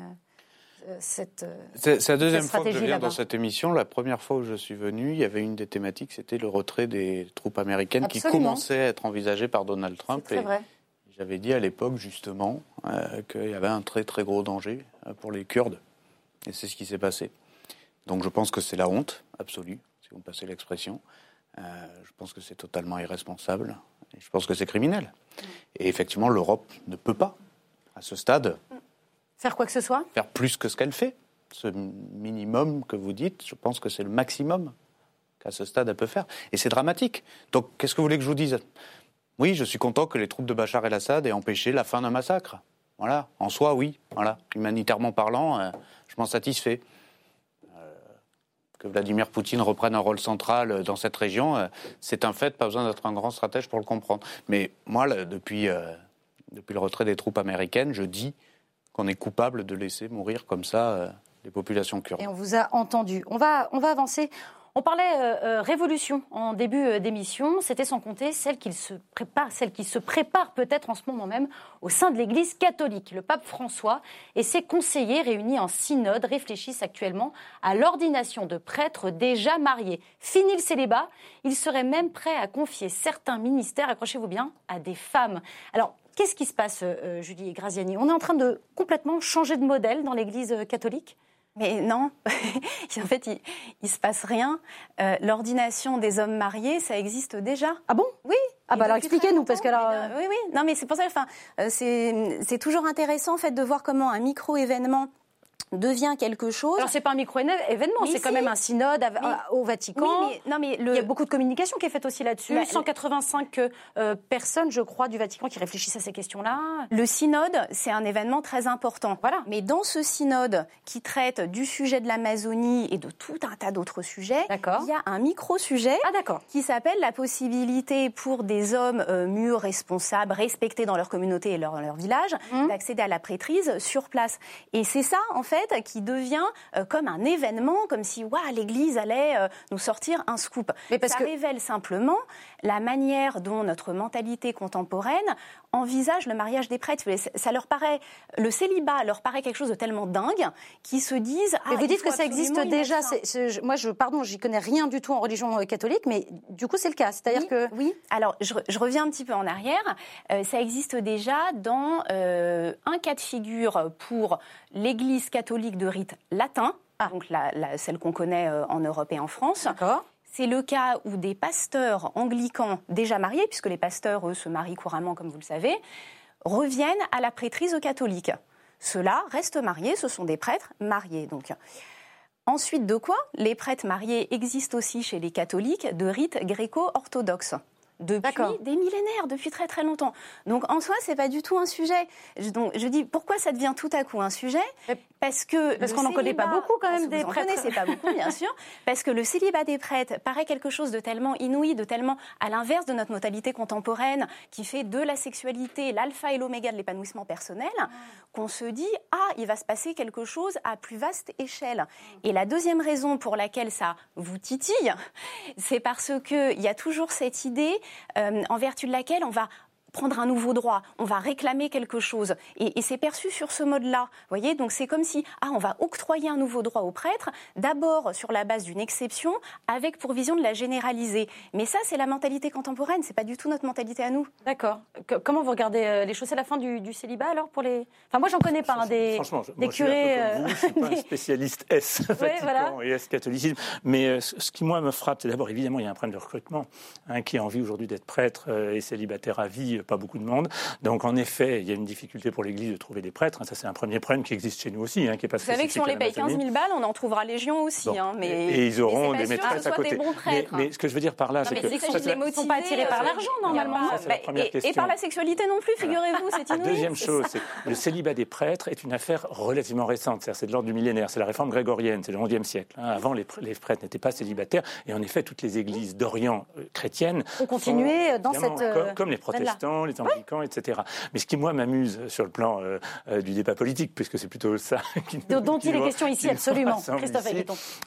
cette. Euh, c'est la deuxième fois que je viens dans cette émission. La première fois où je suis venu, il y avait une des thématiques, c'était le retrait des troupes américaines qui commençait à être envisagé par Donald Trump. Et vrai. J'avais dit à l'époque justement euh, qu'il y avait un très très gros danger pour les Kurdes. Et c'est ce qui s'est passé. Donc je pense que c'est la honte absolue, si vous me passez l'expression. je pense que c'est totalement irresponsable. Et je pense que c'est criminel. Et effectivement, l'Europe ne peut pas, à ce stade, Faire quoi que ce soit Faire plus que ce qu'elle fait. Ce minimum que vous dites, je pense que c'est le maximum qu'à ce stade elle peut faire. Et c'est dramatique. Donc qu'est-ce que vous voulez que je vous dise? Oui, je suis content que les troupes de Bachar el-Assad aient empêché la fin d'un massacre. Voilà, en soi, oui. Voilà, humanitairement parlant, euh, je m'en satisfais. Euh, que Vladimir Poutine reprenne un rôle central dans cette région, euh, c'est un fait, pas besoin d'être un grand stratège pour le comprendre. Mais moi, depuis, depuis le retrait des troupes américaines, je dis qu'on est coupable de laisser mourir comme ça euh, les populations kurdes. Et on vous a entendu. On va, on va avancer. On parlait euh, euh, révolution en début d'émission. C'était sans compter celle qui se prépare, celle qui se prépare peut-être en ce moment même au sein de l'Église catholique. Le pape François et ses conseillers réunis en synode réfléchissent actuellement à l'ordination de prêtres déjà mariés. Fini le célibat, ils seraient même prêts à confier certains ministères, accrochez-vous bien, à des femmes. Alors Qu'est-ce qui se passe, euh, euh, Julie Graziani? On est en train de complètement changer de modèle dans l'Église euh, catholique? Mais non, [laughs] en fait, il, ne se passe rien. L'ordination des hommes mariés, ça existe déjà. Ah bon? Oui. Ah bah alors expliquez-nous parce que alors. oui, oui. Non, mais c'est pour ça. Enfin, c'est toujours intéressant en fait de voir comment un micro événement devient quelque chose. Alors c'est pas un micro-événement, c'est quand même un synode au Vatican. non, mais Il y a beaucoup de communication qui est faite aussi là-dessus. 185 euh, personnes, je crois, du Vatican qui réfléchissent à ces questions-là. Le synode, c'est un événement très important. Voilà. Mais dans ce synode qui traite du sujet de l'Amazonie et de tout un tas d'autres sujets, il y a un micro-sujet ah, qui s'appelle la possibilité pour des hommes euh, mûrs, responsables, respectés dans leur communauté et leur, leur village, mmh. d'accéder à la prêtrise sur place. Et c'est ça, en fait, qui devient euh, comme un événement, comme si l'Église allait euh, nous sortir un scoop. Mais parce Ça révèle simplement la manière dont notre mentalité contemporaine envisage le mariage des prêtres. Ça leur paraît, le célibat leur paraît quelque chose de tellement dingue qu'ils se disent. Ah, vous dites que ça existe déjà. moi, je, pardon, j'y connais rien du tout en religion euh, catholique, mais du coup, c'est le cas. C'est-à-dire que. Oui, alors je, reviens un petit peu en arrière. ça existe déjà dans un cas de figure pour l'Église catholique de rite latin, ah. donc celle qu'on connaît euh, en Europe et en France. C'est le cas où des pasteurs anglicans déjà mariés, puisque les pasteurs, eux, se marient couramment, comme vous le savez, reviennent à la prêtrise catholique. Ceux-là restent mariés, ce sont des prêtres mariés. Donc. Ensuite de quoi Les prêtres mariés existent aussi chez les catholiques de rite gréco-orthodoxe depuis des millénaires, depuis très très longtemps. Donc en soi, c'est pas du tout un sujet. Donc je dis pourquoi ça devient tout à coup un sujet Parce que parce qu'on n'en connaît pas beaucoup quand même des vous prêtres. C'est pas beaucoup bien sûr. [laughs] Parce que le célibat des prêtres paraît quelque chose de tellement inouï, de tellement à l'inverse de notre modalité contemporaine, qui fait de la sexualité l'alpha et l'oméga de l'épanouissement personnel, qu'on se dit ah il va se passer quelque chose à plus vaste échelle. Et la deuxième raison pour laquelle ça vous titille, c'est parce que il y a toujours cette idée euh, en vertu de laquelle on va prendre un nouveau droit, on va réclamer quelque chose. Et, c'est perçu sur ce mode-là. voyez Donc c'est comme si, ah, on va octroyer un nouveau droit aux prêtres, d'abord sur la base d'une exception, avec pour vision de la généraliser. Mais ça, c'est la mentalité contemporaine, c'est pas du tout notre mentalité à nous. D'accord. Comment vous regardez euh, les choses? C'est la fin du, célibat alors pour les? Enfin, moi, j'en connais pas hein, des, des curés. Je suis, suis pas un [laughs] spécialiste S, Vatican et S catholicisme. Mais euh, ce qui, moi, me frappe, c'est d'abord, évidemment, il y a un problème de recrutement. Hein, qui a envie aujourd'hui d'être prêtre euh, et célibataire à vie pas beaucoup de monde. Donc en effet, il y a une difficulté pour l'Église de trouver des prêtres. Ça, c'est un premier problème qui existe chez nous aussi, hein, qui est pas Vous savez que si on les paye 15 000 balles, on en trouvera légion aussi. Hein, mais... Et, ils auront des maîtresses à côté. mais, ce que je veux dire par là, c'est que... Ils ne sont pas attirés par l'argent, normalement. Et par la sexualité non plus, figurez-vous, c'est inouï. Deuxième chose, c'est le célibat des prêtres est une affaire relativement récente. C'est de l'ordre du millénaire. C'est la réforme grégorienne, c'est le XIe siècle. Hein. Avant, les prêtres n'étaient pas célibataires. Et en effet, toutes les églises d'Orient euh, chrétiennes ont continué dans cette. Comme, les protestants, les anglicans, etc. Mais ce qui, moi, m'amuse sur le plan euh, euh, du débat politique, puisque c'est plutôt ça [laughs] qui Dont il est question ici, absolument. Christophe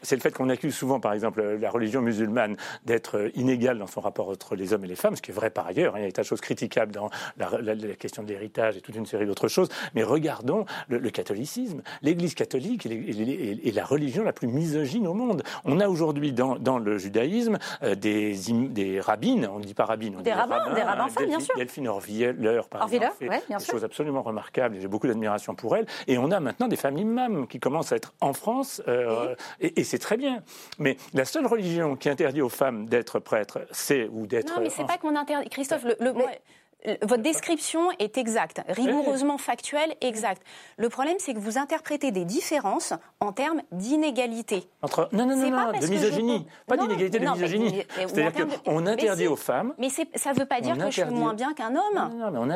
C'est le fait qu'on accuse souvent, par exemple, la religion musulmane d'être inégale dans son rapport entre les hommes et les femmes, ce qui est vrai par ailleurs. Hein. Il y a des tas de choses critiquables dans la, question de l'héritage et toute une série d'autres choses. Mais regardons le, catholicisme. L'Église catholique est, la religion la plus misogyne au monde. On a aujourd'hui dans, dans, le judaïsme des, des rabbines, on ne dit pas rabbines, on des dit rabbins, des rabbins femmes, bien sûr. Delphine Orviller, par exemple, fait des choses absolument remarquables. J'ai beaucoup d'admiration pour elle. Et on a maintenant des femmes imams qui commencent à être en France, euh, et, c'est très bien. Mais la seule religion qui interdit aux femmes d'être prêtres, c'est ou d'être. Non, mais c'est pas qu'on interdit. Christophe, le, votre description est exacte, rigoureusement factuelle, exacte. Le problème, c'est que vous interprétez des différences en termes d'inégalité. Entre... Non, non, non, non de misogynie. Pas d'inégalité, de misogynie. C'est-à-dire qu'on interdit aux femmes. Mais ça ne veut pas dire que je suis moins bien qu'un homme. Non, non, mais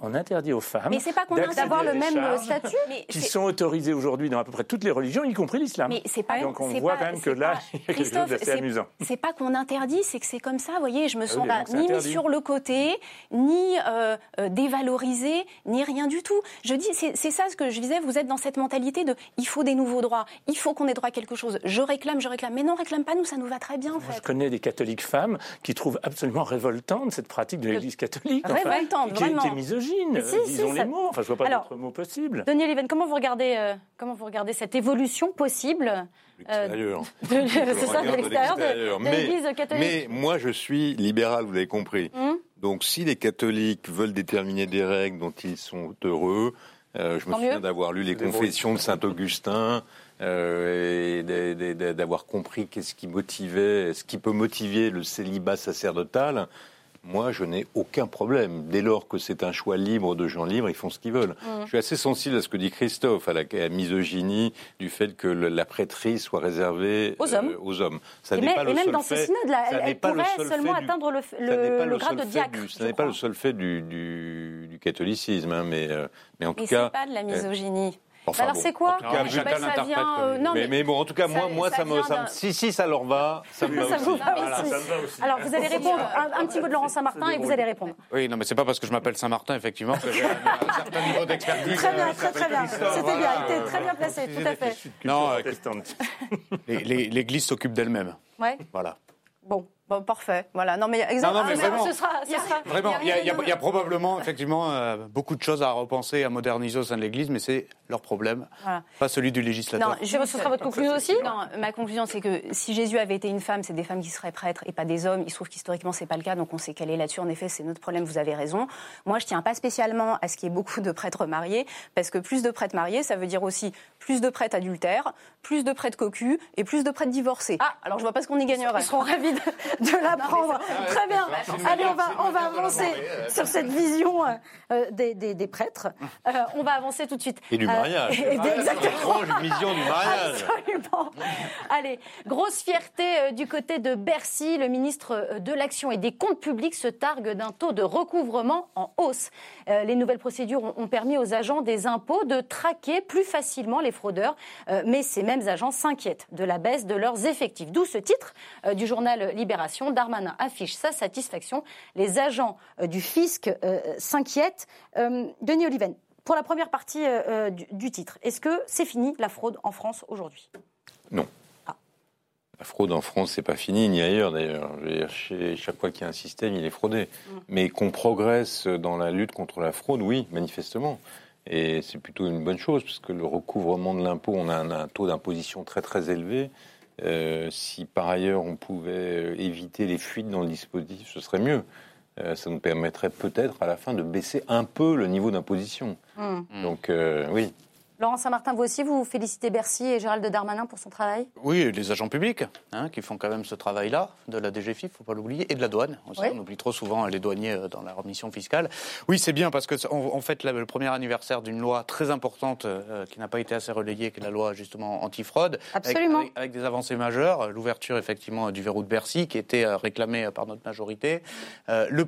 on, interdit aux femmes. Mais c'est pas qu'on d'avoir le même statut. qui sont autorisés aujourd'hui dans à peu près toutes les religions, y compris l'islam. Mais c'est pas. Donc on voit quand même que là, [laughs] il y a quelque chose d'assez amusant. C'est pas qu'on interdit, c'est que c'est comme ça. Vous voyez, je me ah sens ni mis sur le côté, ni ni euh, euh, dévalorisé, ni rien du tout. Je dis, c'est ça ce que je disais, vous êtes dans cette mentalité de il faut des nouveaux droits, il faut qu'on ait droit à quelque chose. Je réclame, je réclame. Mais non, réclame pas, nous, ça nous va très bien, en fait. je connais des catholiques femmes qui trouvent absolument révoltante cette pratique de l'Église catholique. Révoltante, qui, vraiment. Qui est misogyne, disons les mots. Enfin, je vois pas d'autres mots possibles. Denis Leven, comment vous regardez, euh, comment vous regardez cette évolution possible L'extérieur. [laughs] c'est ça, de l'extérieur de, l'Église catholique. Mais moi, je suis libéral, vous l'avez compris. Hum donc si les catholiques veulent déterminer des règles dont ils sont heureux, euh, je me souviens d'avoir lu les confessions de Saint Augustin euh, et d'avoir compris qu'est-ce qui motivait, ce qui peut motiver le célibat sacerdotal. Moi, je n'ai aucun problème. Dès lors que c'est un choix libre de gens libres, ils font ce qu'ils veulent. Mm. Je suis assez sensible à ce que dit Christophe, à la, misogynie du fait que la prêtrise soit réservée aux hommes. Euh, aux hommes. Ça n'est pas le même dans ce synode, elle, pourrait seulement atteindre le, le, grade de diacre. Ce n'est pas le seul fait du, du, catholicisme, hein, mais, euh, mais en tout cas. pas de la misogynie. Enfin, alors c'est quoi en tout cas, ça vient, euh, non, mais, mais, bon, en tout cas, moi, moi, ça, me, ça si, si, ça leur va, ça me va, aussi. Voilà. Alors, vous allez répondre un, un petit mot de Laurent Saint-Martin et vous allez répondre. Oui, non, mais c'est pas parce que je m'appelle Saint-Martin, effectivement, que j'ai un, certain niveau d'expertise. Très bien, très très bien. C'était bien, était très bien placé, tout à fait. Non, l'Église s'occupe d'elle-même. Ouais. Voilà. Bon. Bon, parfait. Voilà. Non, mais exactement. Non, vraiment, ce sera, ce sera, vraiment, il y, a, y, y, a probablement effectivement euh, beaucoup de choses à repenser, à moderniser au sein de l'Église, mais c'est leur problème, voilà. pas celui du législateur. Non, je, ce sera votre conclusion aussi Non, ma conclusion, c'est que si Jésus avait été une femme, c'est des femmes qui seraient prêtres et pas des hommes. Il se trouve qu'historiquement, c'est pas le cas, donc on sait qu'elle est là-dessus. En effet, c'est notre problème. Vous avez raison. Moi, je tiens pas spécialement à ce qu'il y ait beaucoup de prêtres mariés, parce que plus de prêtres mariés, ça veut dire aussi plus de prêtres adultères, plus de prêtres cocus et plus de prêtres divorcés. Ah, alors je vois pas ce qu'on y gagnerait. Ils seront ravis de, [laughs] de l'apprendre. Très bien. Allez, on va, on va avancer sur cette vision euh, euh, des, des, prêtres. Euh, on va avancer tout de suite. Et du mariage. Et, exactement. vision du mariage. Absolument. Allez, grosse fierté du côté de Bercy. Le ministre de l'Action et des Comptes Publics se targue d'un taux de recouvrement en hausse. les nouvelles procédures ont, ont, permis aux agents des impôts de traquer plus facilement les fraudeurs. mais ces mêmes agents s'inquiètent de la baisse de leurs effectifs. D'où ce titre du journal Libération. Darmanin affiche sa satisfaction. Les agents euh, du fisc euh, s'inquiètent. Euh, Denis Oliven, pour la première partie du, titre, est-ce que c'est fini la fraude en France aujourd'hui? Non. Ah. La fraude en France, c'est pas fini, ni ailleurs d'ailleurs. Chaque fois qu'il y a un système, il est fraudé. Mm. Mais qu'on progresse dans la lutte contre la fraude, oui, manifestement. Et c'est plutôt une bonne chose, parce que le recouvrement de l'impôt, on a un taux d'imposition très très élevé. Euh, si par ailleurs on pouvait euh, éviter les fuites dans le dispositif, ce serait mieux. Euh, ça nous permettrait peut-être à la fin de baisser un peu le niveau d'imposition. Hmm. Donc oui. Laurent Saint-Martin, vous aussi, vous félicitez Bercy et Gérald Darmanin pour son travail? Oui, les agents publics, hein, qui font quand même ce travail-là, de la DGFIP, il ne faut pas l'oublier, et de la douane aussi. On oublie trop souvent les douaniers euh, dans leur mission fiscale. Oui, c'est bien, parce qu'on fait le premier anniversaire d'une loi très importante euh, qui n'a pas été assez relayée, qui est la loi justement anti-fraude. Absolument. Avec, des avancées majeures, l'ouverture effectivement du verrou de Bercy, qui était euh, réclamé par notre majorité. le,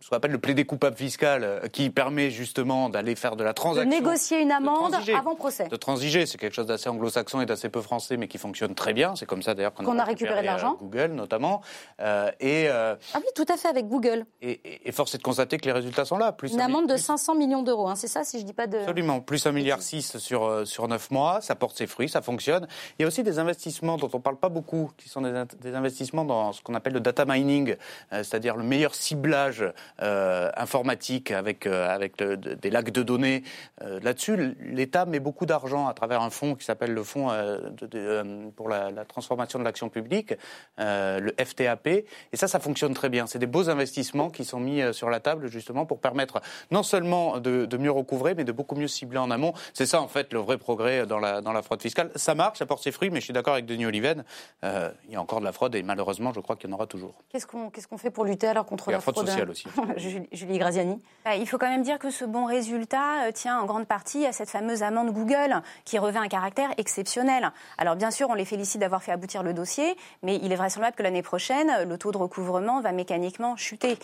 ce qu'on appelle le plaidé coupable fiscal, qui permet justement d'aller faire de la transaction. De négocier une amende procès. De transiger, c'est quelque chose d'assez anglo-saxon et d'assez peu français, mais qui fonctionne très bien. C'est comme ça d'ailleurs qu'on a, récupéré, de l'argent. Google notamment. Euh, et, euh, ah oui, tout à fait avec Google. Et, force est de constater que les résultats sont là. Plus Une amende de 500 millions d'euros, hein, c'est ça si je dis pas de. Absolument, plus 1,6 milliard sur, euh, sur 9 mois, ça porte ses fruits, ça fonctionne. Il y a aussi des investissements dont on ne parle pas beaucoup, qui sont des, investissements dans ce qu'on appelle le data mining, c'est-à-dire le meilleur ciblage informatique avec, avec des lacs de données. Là-dessus, l'État met beaucoup d'argent à travers un fonds qui s'appelle le Fonds euh, euh, pour la, transformation de l'action publique, euh, le FTAP. Et ça, ça fonctionne très bien. C'est des beaux investissements qui sont mis sur la table justement pour permettre non seulement de, mieux recouvrer, mais de beaucoup mieux cibler en amont. C'est ça, en fait, le vrai progrès dans la, dans la fraude fiscale. Ça marche, ça porte ses fruits, mais je suis d'accord avec Denis Oliven. il y a encore de la fraude et malheureusement, je crois qu'il y en aura toujours. Qu'est-ce qu'on qu'est-ce qu'on fait pour lutter alors contre la, fraude, sociale aussi [laughs] Julie Graziani. Il faut quand même dire que ce bon résultat tient en grande partie à cette fameuse amende Google qui revêt un caractère exceptionnel. Alors bien sûr, on les félicite d'avoir fait aboutir le dossier, mais il est vraisemblable que l'année prochaine, le taux de recouvrement va mécaniquement chuter.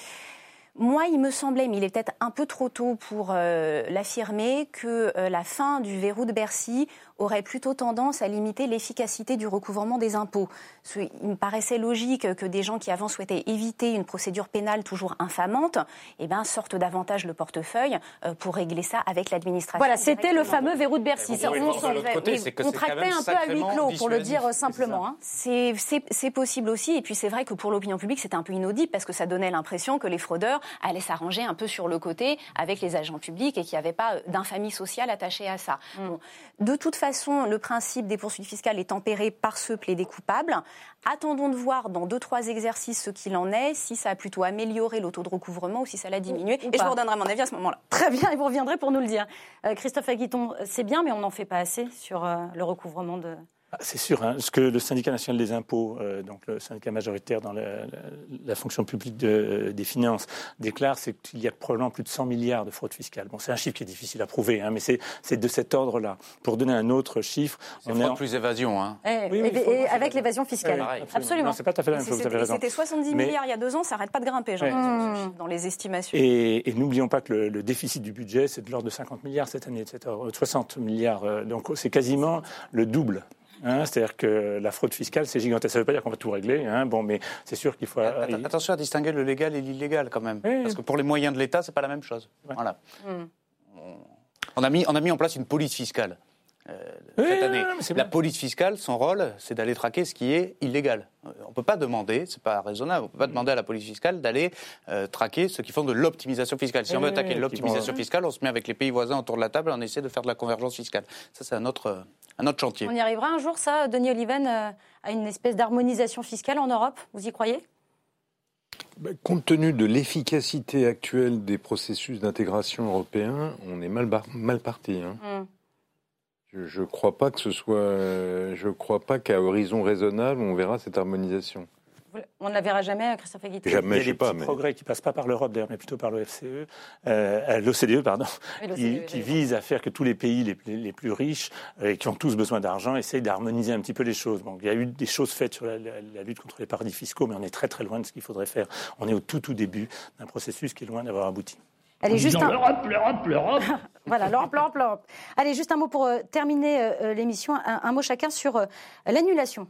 Moi, il me semblait, mais il est peut-être un peu trop tôt pour euh, l'affirmer, que euh, la fin du verrou de Bercy aurait plutôt tendance à limiter l'efficacité du recouvrement des impôts. Il me paraissait logique que des gens qui avant souhaitaient éviter une procédure pénale toujours infamante eh ben, sortent davantage le portefeuille euh, pour régler ça avec l'administration. Voilà, c'était le fameux verrou de Bercy. on, on tractait un peu à huis clos, pour le dire simplement. Hein. C'est possible aussi. Et puis c'est vrai que pour l'opinion publique, c'était un peu inaudible parce que ça donnait l'impression que les fraudeurs allaient s'arranger un peu sur le côté avec les agents publics et qu'il n'y avait pas d'infamie sociale attachée à ça. Mm. de toute façon, façon, le principe des poursuites fiscales est tempéré par ce plaidé coupable. Attendons de voir dans deux, trois exercices ce qu'il en est, si ça a plutôt amélioré le taux de recouvrement ou si ça l'a diminué. et je vous redonnerai mon avis à ce moment-là. Très bien, et vous reviendrez pour nous le dire. Euh, Christophe Aguiton, c'est bien, mais on n'en fait pas assez sur euh, le recouvrement de, c'est sûr. Hein. Ce que le syndicat national des impôts, euh, donc le syndicat majoritaire dans la, fonction publique des finances, déclare, c'est qu'il y a probablement plus de 100 milliards de fraude fiscale. Bon, c'est un chiffre qui est difficile à prouver, hein, mais c'est de cet ordre-là. Pour donner un autre chiffre, on est en... plus évasion. Hein. Eh, oui, et, avec l'évasion fiscale. absolument. c'est pas tout à fait la même chose. Vous avez raison. C'était 70 milliards il y a deux ans, ça n'arrête pas de grimper, dans les estimations. Et, n'oublions pas que le, déficit du budget, c'est de l'ordre de 50 milliards cette année, etc. 60 milliards. Euh, donc c'est quasiment le double. Hein, c'est-à-dire que la fraude fiscale, c'est gigantesque. Ça ne veut pas dire qu'on va tout régler. Hein, bon, mais c'est sûr qu'il faut. Attention à distinguer le légal et l'illégal quand même, parce que pour les moyens de l'État, c'est pas la même chose. Voilà. Hmm. On a mis, on a mis en place une police fiscale. Euh, cette année. la police fiscale, son rôle, c'est d'aller traquer ce qui est illégal. Euh, on ne peut pas demander, c'est pas raisonnable, on ne peut pas demander à la police fiscale d'aller euh, traquer ceux qui font de l'optimisation fiscale. Si on veut attaquer l'optimisation fiscale, on se met avec les pays voisins autour de la table et on essaie de faire de la convergence fiscale. Ça, c'est un autre, un autre chantier. On y arrivera un jour, ça, Denis Oliven, à une espèce d'harmonisation fiscale en Europe Vous y croyez? Bah, Compte tenu de l'efficacité actuelle des processus d'intégration européens, on est mal, mal parti. Hein. Hmm. Je ne crois pas que ce soit. Je crois pas qu'à horizon raisonnable, on verra cette harmonisation. On ne la verra jamais, Christophe Aguiton Jamais, Il y a des pas, progrès qui passent pas par l'Europe d'ailleurs, mais plutôt par l'OFCE, euh, l'OCDE, pardon, qui, qui vise à faire que tous les pays les, les plus riches euh, et qui ont tous besoin d'argent essayent d'harmoniser un petit peu les choses. Bon, il y a eu des choses faites sur la, la, lutte contre les paradis fiscaux, mais on est très très loin de ce qu'il faudrait faire. On est au tout tout début d'un processus qui est loin d'avoir abouti. Allez, juste un... L'Europe, l'Europe, l'Europe. [laughs] Voilà, l'Europe, l'Europe, l'Europe. Allez, juste un mot pour euh, terminer euh, euh, l'émission, un, mot chacun sur l'annulation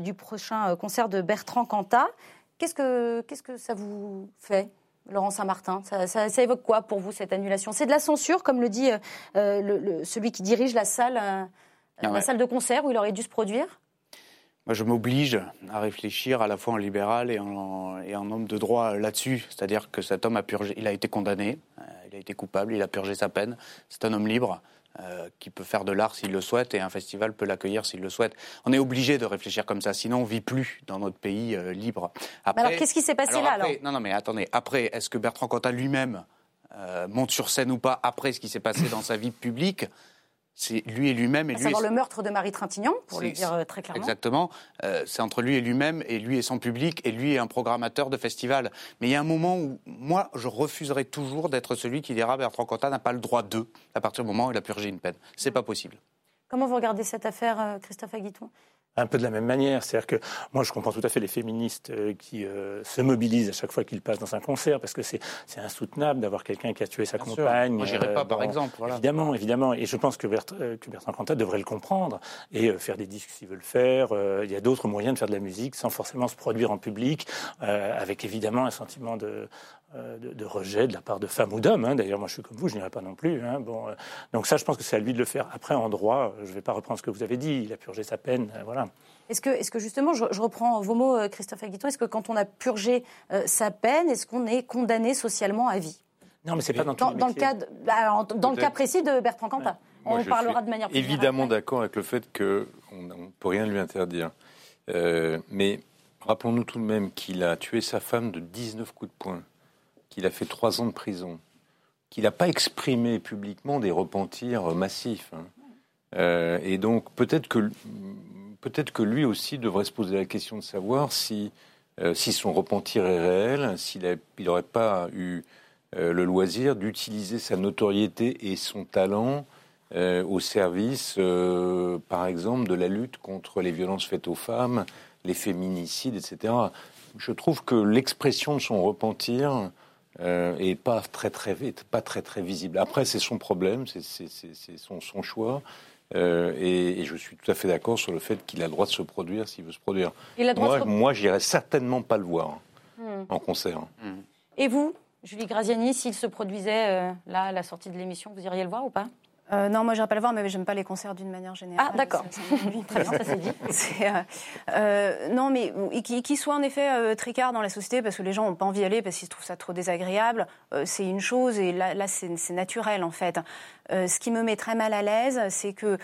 du prochain concert de Bertrand Cantat. Qu'est-ce que, qu'est-ce que ça vous fait Laurent Saint-Martin, ça, ça, évoque quoi pour vous cette annulation? C'est de la censure, comme le dit le, celui qui dirige la salle, ah la salle de concert où il aurait dû se produire? Moi, je m'oblige à réfléchir à la fois en libéral et en, et en homme de droit là-dessus. C'est-à-dire que cet homme a purgé, il a été condamné, euh, il a été coupable, il a purgé sa peine. C'est un homme libre. Euh, qui peut faire de l'art s'il le souhaite et un festival peut l'accueillir s'il le souhaite. On est obligé de réfléchir comme ça, sinon on vit plus dans notre pays euh, libre. alors qu'est-ce qui s'est passé là alors Non, non, mais attendez. Après, est-ce que Bertrand Cantat lui-même monte sur scène ou pas après ce qui s'est passé dans sa vie publique c'est lui et lui-même. Et à savoir le meurtre de Marie Trintignant, pour le dire euh, très clairement. Exactement. Euh, c'est entre lui et lui-même, et lui et son public, et lui et un programmateur de festival. Mais il y a un moment où, moi, je refuserai toujours d'être celui qui dira Bertrand Cantat n'a pas le droit d'eux à partir du moment où il a purgé une peine. C'est pas possible. Comment vous regardez cette affaire, euh, Christophe Aguiton? Un peu de la même manière. C'est-à-dire que moi, je comprends tout à fait les féministes euh, qui euh, se mobilisent à chaque fois qu'ils passent dans un concert, parce que c'est insoutenable d'avoir quelqu'un qui a tué sa compagne. Moi, j'irai pas, euh, par exemple. Évidemment, évidemment. Et je pense que, que Bertrand Cantat devrait le comprendre et faire des disques s'il veut le faire. il y a d'autres moyens de faire de la musique sans forcément se produire en public, avec évidemment un sentiment de, de, rejet de la part de femmes ou d'hommes. Hein. D'ailleurs, moi, je suis comme vous, je n'irai pas non plus. Hein. Bon, donc ça, je pense que c'est à lui de le faire. Après, en droit, je ne vais pas reprendre ce que vous avez dit. Il a purgé sa peine. voilà. Est-ce que, est que, justement, je, reprends vos mots, euh, Christophe Aguiton, est-ce que quand on a purgé euh, sa peine, est-ce qu'on est condamné socialement à vie? Non, mais c'est pas dans, dans, dans le cas bah, dans le cas précis de Bertrand Cantat. on parlera de manière plus évidemment d'accord avec le fait qu'on ne peut rien lui interdire. Euh, mais rappelons-nous tout de même qu'il a tué sa femme de 19 coups de poing, qu'il a fait trois ans de prison, qu'il n'a pas exprimé publiquement des repentirs massifs. Hein. et donc peut-être que peut-être que lui aussi devrait se poser la question de savoir si, euh, si son repentir est réel, s'il n'aurait pas eu euh, le loisir d'utiliser sa notoriété et son talent euh, au service, par exemple, de la lutte contre les violences faites aux femmes, les féminicides, etc. Je trouve que l'expression de son repentir est pas très très pas très très visible. Après, c'est son problème, c'est son, son, choix. Euh, et, je suis tout à fait d'accord sur le fait qu'il a le droit de se produire s'il veut se produire. moi, moi j'irai certainement pas le voir hmm. en concert. Hmm. Et vous, Julie Graziani, s'il se produisait euh, là à la sortie de l'émission, vous iriez le voir ou pas? Euh, non, moi je pas le voir, mais j'aime pas les concerts d'une manière générale. Ah, d'accord. [laughs] Très bien, ça s'est dit. [laughs] non, mais qu'il soit en effet tricard dans la société parce que les gens n'ont pas envie d'y aller parce qu'ils trouvent ça trop désagréable, c'est une chose et là, là c'est naturel en fait. ce qui me met très mal à l'aise, c'est que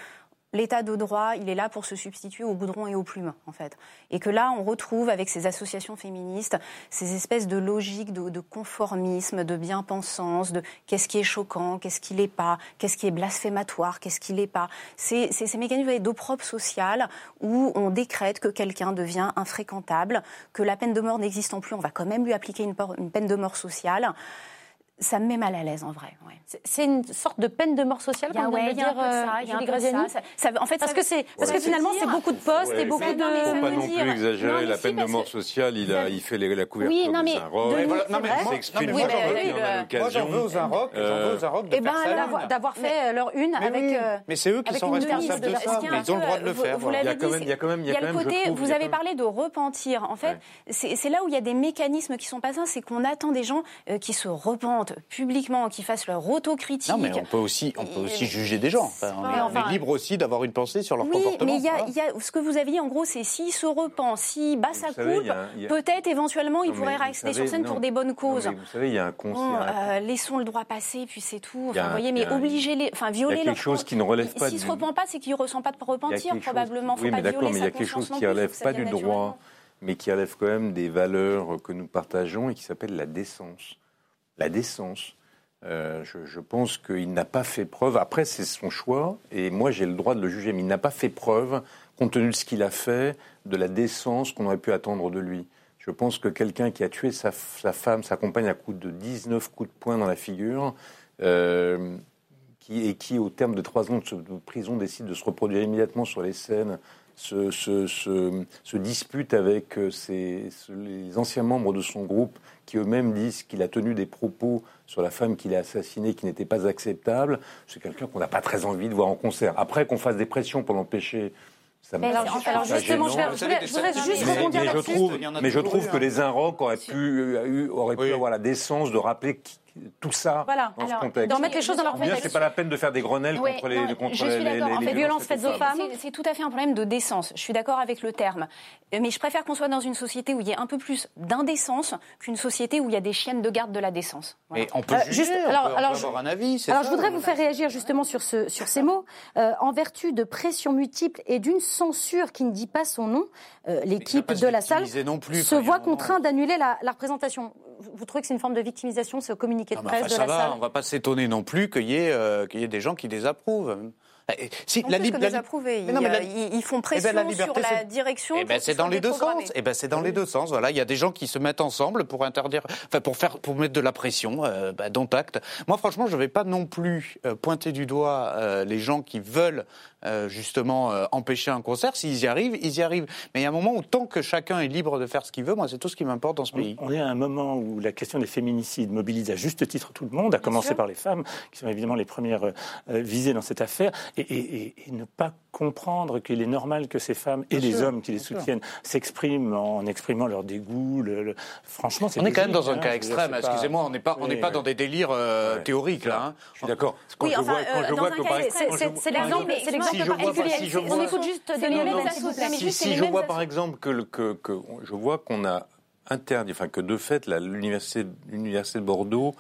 l'état de droit, il est là pour se substituer au goudron et aux plumes, en fait. Et que là, on retrouve avec ces associations féministes ces espèces de logiques de, conformisme, de bien-pensance, de qu'est-ce qui est choquant, qu'est-ce qui l'est pas, qu'est-ce qui est blasphématoire, qu'est-ce qui l'est pas. C'est ces mécanismes d'opprobre social où on décrète que quelqu'un devient infréquentable, que la peine de mort n'existant plus, on va quand même lui appliquer une peine de mort sociale ça me met mal à l'aise en vrai. C'est une sorte de peine de mort sociale, comme ouais, dire euh, ça, ça, En fait, parce que c'est parce que finalement c'est beaucoup de postes et beaucoup de. Il ne faut pas non plus exagérer la peine de mort sociale. Il a il fait la couverture oui, non, mais, rock. Non mais s'exprime. Moi j'en veux aux un rock. J'en veux aux un rock. Eh ben d'avoir fait leur une avec. Euh, mais c'est eux qui sont responsables de ça. Ils ont le droit de le faire. Il y a quand même il y a quand même il y a le côté. Vous avez parlé de repentir. En fait, c'est là où il y a des mécanismes qui sont pas sains, c'est qu'on attend des gens euh, qui se repentent publiquement qui fassent leur autocritique. Non, mais on peut aussi, on peut aussi juger des gens. on, est, libre aussi d'avoir une pensée sur leur oui, comportement. mais il y, a, y, a ce que vous avez dit, en gros, c'est s'il se repent, s'il bat sa coupe, peut-être éventuellement il pourrait rester sur scène pour des bonnes causes. vous savez, il y a un conseil. Euh, laissons le droit passer, puis c'est tout. Enfin, vous voyez, mais obliger les, enfin, violer Il y a quelque chose qui ne relève pas. S'il ne se repent pas, c'est qu'il ne ressent pas de repentir, probablement. Oui, mais d'accord, mais il y a quelque chose qui ne relève pas du droit, mais qui relève quand même des valeurs que nous partageons et qui s'appelle la décence. La décence. Euh, je, pense qu'il n'a pas fait preuve. Après, c'est son choix, et moi j'ai le droit de le juger, mais il n'a pas fait preuve, compte tenu de ce qu'il a fait, de la décence qu'on aurait pu attendre de lui. Je pense que quelqu'un qui a tué sa, femme, sa compagne à coups de 19 coups de poing dans la figure, euh, qui, et qui, au terme de trois ans de, prison, décide de se reproduire immédiatement sur les scènes, se, se, dispute avec euh, les anciens membres de son groupe qui eux-mêmes disent qu'il a tenu des propos sur la femme qu'il a assassinée qui n'étaient pas acceptables. C'est quelqu'un qu'on n'a pas très envie de voir en concert. Après, qu'on fasse des pressions pour l'empêcher, ça me alors, alors justement, je, voudrais, juste mais, rebondir mais je trouve, mais je trouve que les Inrocks auraient pu, euh, auraient pu avoir la décence de rappeler qui, tout ça voilà. dans ce contexte. D'en mettre les choses dans leur contexte. C'est pas la peine de faire des grenelles contre les, non, contre les, les, les, violences faites aux femmes. C'est tout à fait un problème de décence. Je suis d'accord avec le terme, mais je préfère qu'on soit dans une société où il y ait un peu plus d'indécence qu'une société où il y a des chiennes de garde de la décence. Voilà. on peut euh, juste, alors, peut, alors, avoir un avis. Alors, je voudrais vous faire réagir justement sur ce, sur ces mots. Euh, en vertu de pressions multiples et d'une censure qui ne dit pas son nom, euh, l'équipe de la salle se voit contraint d'annuler la, la représentation. Vous trouvez que c'est une forme de victimisation, ce communiqué de presse de la salle on ne va pas s'étonner non plus qu'il y, euh, y, ait des gens qui désapprouvent. Si, la liberté. Ils, font pression eh ben, sur la direction. Eh ben, c'est dans les deux sens. Eh ben, c'est dans les deux sens. Voilà, il y a des gens qui se mettent ensemble pour interdire, enfin, pour faire, pour mettre de la pression, euh, bah, dont acte. Moi, franchement, je ne vais pas non plus euh, pointer du doigt euh, les gens qui veulent euh, justement euh, empêcher un concert. S'ils y arrivent, ils y arrivent. Mais il y a un moment où tant que chacun est libre de faire ce qu'il veut, moi c'est tout ce qui m'importe dans ce pays. On est à un moment où la question des féminicides mobilise à juste titre tout le monde, à commencer par les femmes, qui sont évidemment les premières euh, visées dans cette affaire, et, ne pas comprendre qu'il est normal que ces femmes et les hommes qui les soutiennent s'expriment en exprimant leur dégoût. Le, Franchement, c'est on est quand même dans un hein, cas extrême. Excusez-moi, on n'est pas, on n'est pas dans des délires théoriques là. Hein. Je suis d'accord. Oui, enfin, c'est l'exemple, si je vois, si je vois, si, je vois par exemple que, que, que je vois qu'on a interdit, enfin que de fait l'université de Bordeaux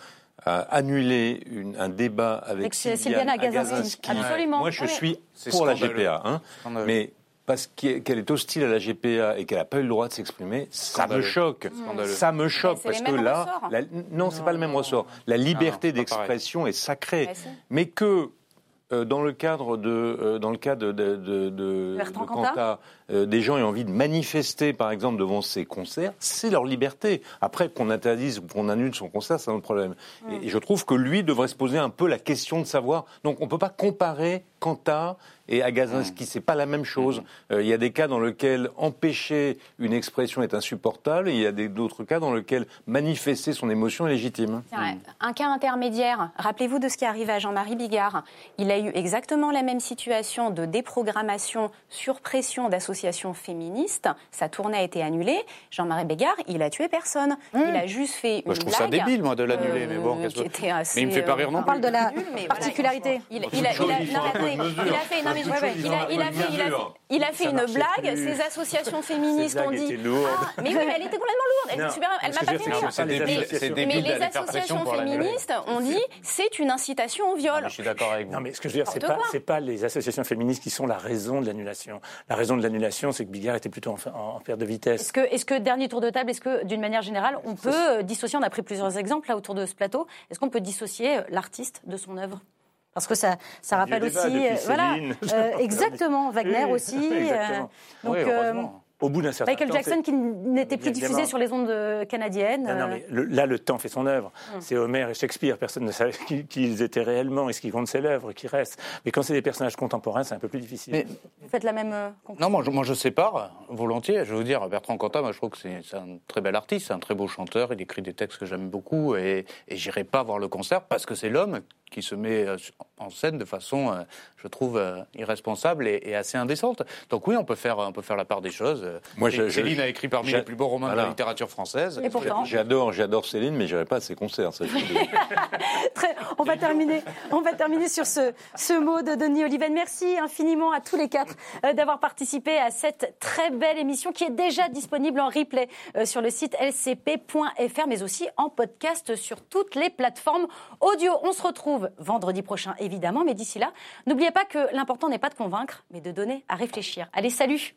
a annulé une, un débat avec, Sylviane Agazinski. Absolument. Moi, je suis pour la GPA, hein, mais parce qu'elle est hostile à la GPA et qu'elle n'a pas eu le droit de s'exprimer, ça me choque. Ça me choque parce que là, la, non, c'est pas le même ressort. La liberté d'expression est sacrée, mais que euh, dans le cadre de, euh, dans le cadre de, de, de, euh, des gens aient envie de manifester, par exemple, devant ces concerts, c'est leur liberté. Après, qu'on interdise ou qu'on annule son concert, c'est un autre problème. Et, je trouve que lui devrait se poser un peu la question de savoir. Donc, on ne peut pas comparer Quanta et Agazinski, c'est pas la même chose. Il y a des cas dans lesquels empêcher une expression est insupportable, et il y a d'autres cas dans lesquels manifester son émotion est légitime. Un cas intermédiaire. Rappelez-vous de ce qui arrive à Jean-Marie Bigard. Il a eu exactement la même situation de déprogrammation sur pression d'associations féministes. Sa tournée a été annulée. Jean-Marie Bigard, il a tué personne. Il a juste fait une Je trouve ça débile, moi, de l'annuler, mais bon. Euh, mais il me fait pas rire non. On parle de la particularité. Il, a, fait, il a fait une blague. Ces associations féministes ont dit. Ah, mais oui, mais elle était complètement lourde. Elle, super, elle m'a pas fait rire. Mais les associations féministes ont dit c'est une incitation au viol. Je suis d'accord avec vous. Non, mais ce que je veux dire, c'est pas, c'est pas les associations féministes qui sont la raison de l'annulation. La raison de l'annulation, c'est que Bigard était plutôt en, perte de vitesse. Est-ce que, est-ce que dernier tour de table, est-ce que d'une manière générale, on peut euh, dissocier On a pris plusieurs exemples là autour de ce plateau. Est-ce qu'on peut dissocier euh, l'artiste de son œuvre? Parce que ça, ça rappelle aussi, euh, voilà, [laughs] exactement, Wagner aussi. donc, oui, au bout d'un certain Michael Jackson qui n'était plus diffusé sur les ondes euh, canadiennes. Non, mais là, le temps fait son œuvre. Hum. C'est Homer et Shakespeare. Personne ne savait [laughs] qui, ils étaient réellement et ce qui compte, c'est l'œuvre qui reste. Mais quand c'est des personnages contemporains, c'est un peu plus difficile. Vous faites la même euh, Non, moi je, moi je sépare volontiers. Je veux dire, Bertrand Cantat, moi, je trouve que c'est un très bel artiste, un très beau chanteur. Il écrit des textes que j'aime beaucoup et, et j'irai pas voir le concert parce que c'est l'homme qui se met euh, en scène de façon, euh, je trouve, euh, irresponsable et, assez indécente. Donc oui, on peut faire, on peut faire la part des choses. Moi, Céline a écrit parmi les plus beaux romans de la littérature française. Et pourtant, j'adore, j'adore Céline, mais j'irai pas à ses concerts. [laughs] Très, on va terminer, on va terminer sur ce, ce mot de Denis Oliven. Merci infiniment à tous les quatre d'avoir participé à cette très belle émission qui est déjà disponible en replay sur le site lcp.fr, mais aussi en podcast sur toutes les plateformes audio. On se vendredi prochain, évidemment. Mais d'ici là, n'oubliez pas que l'important n'est pas de convaincre, mais de donner à réfléchir. Allez, salut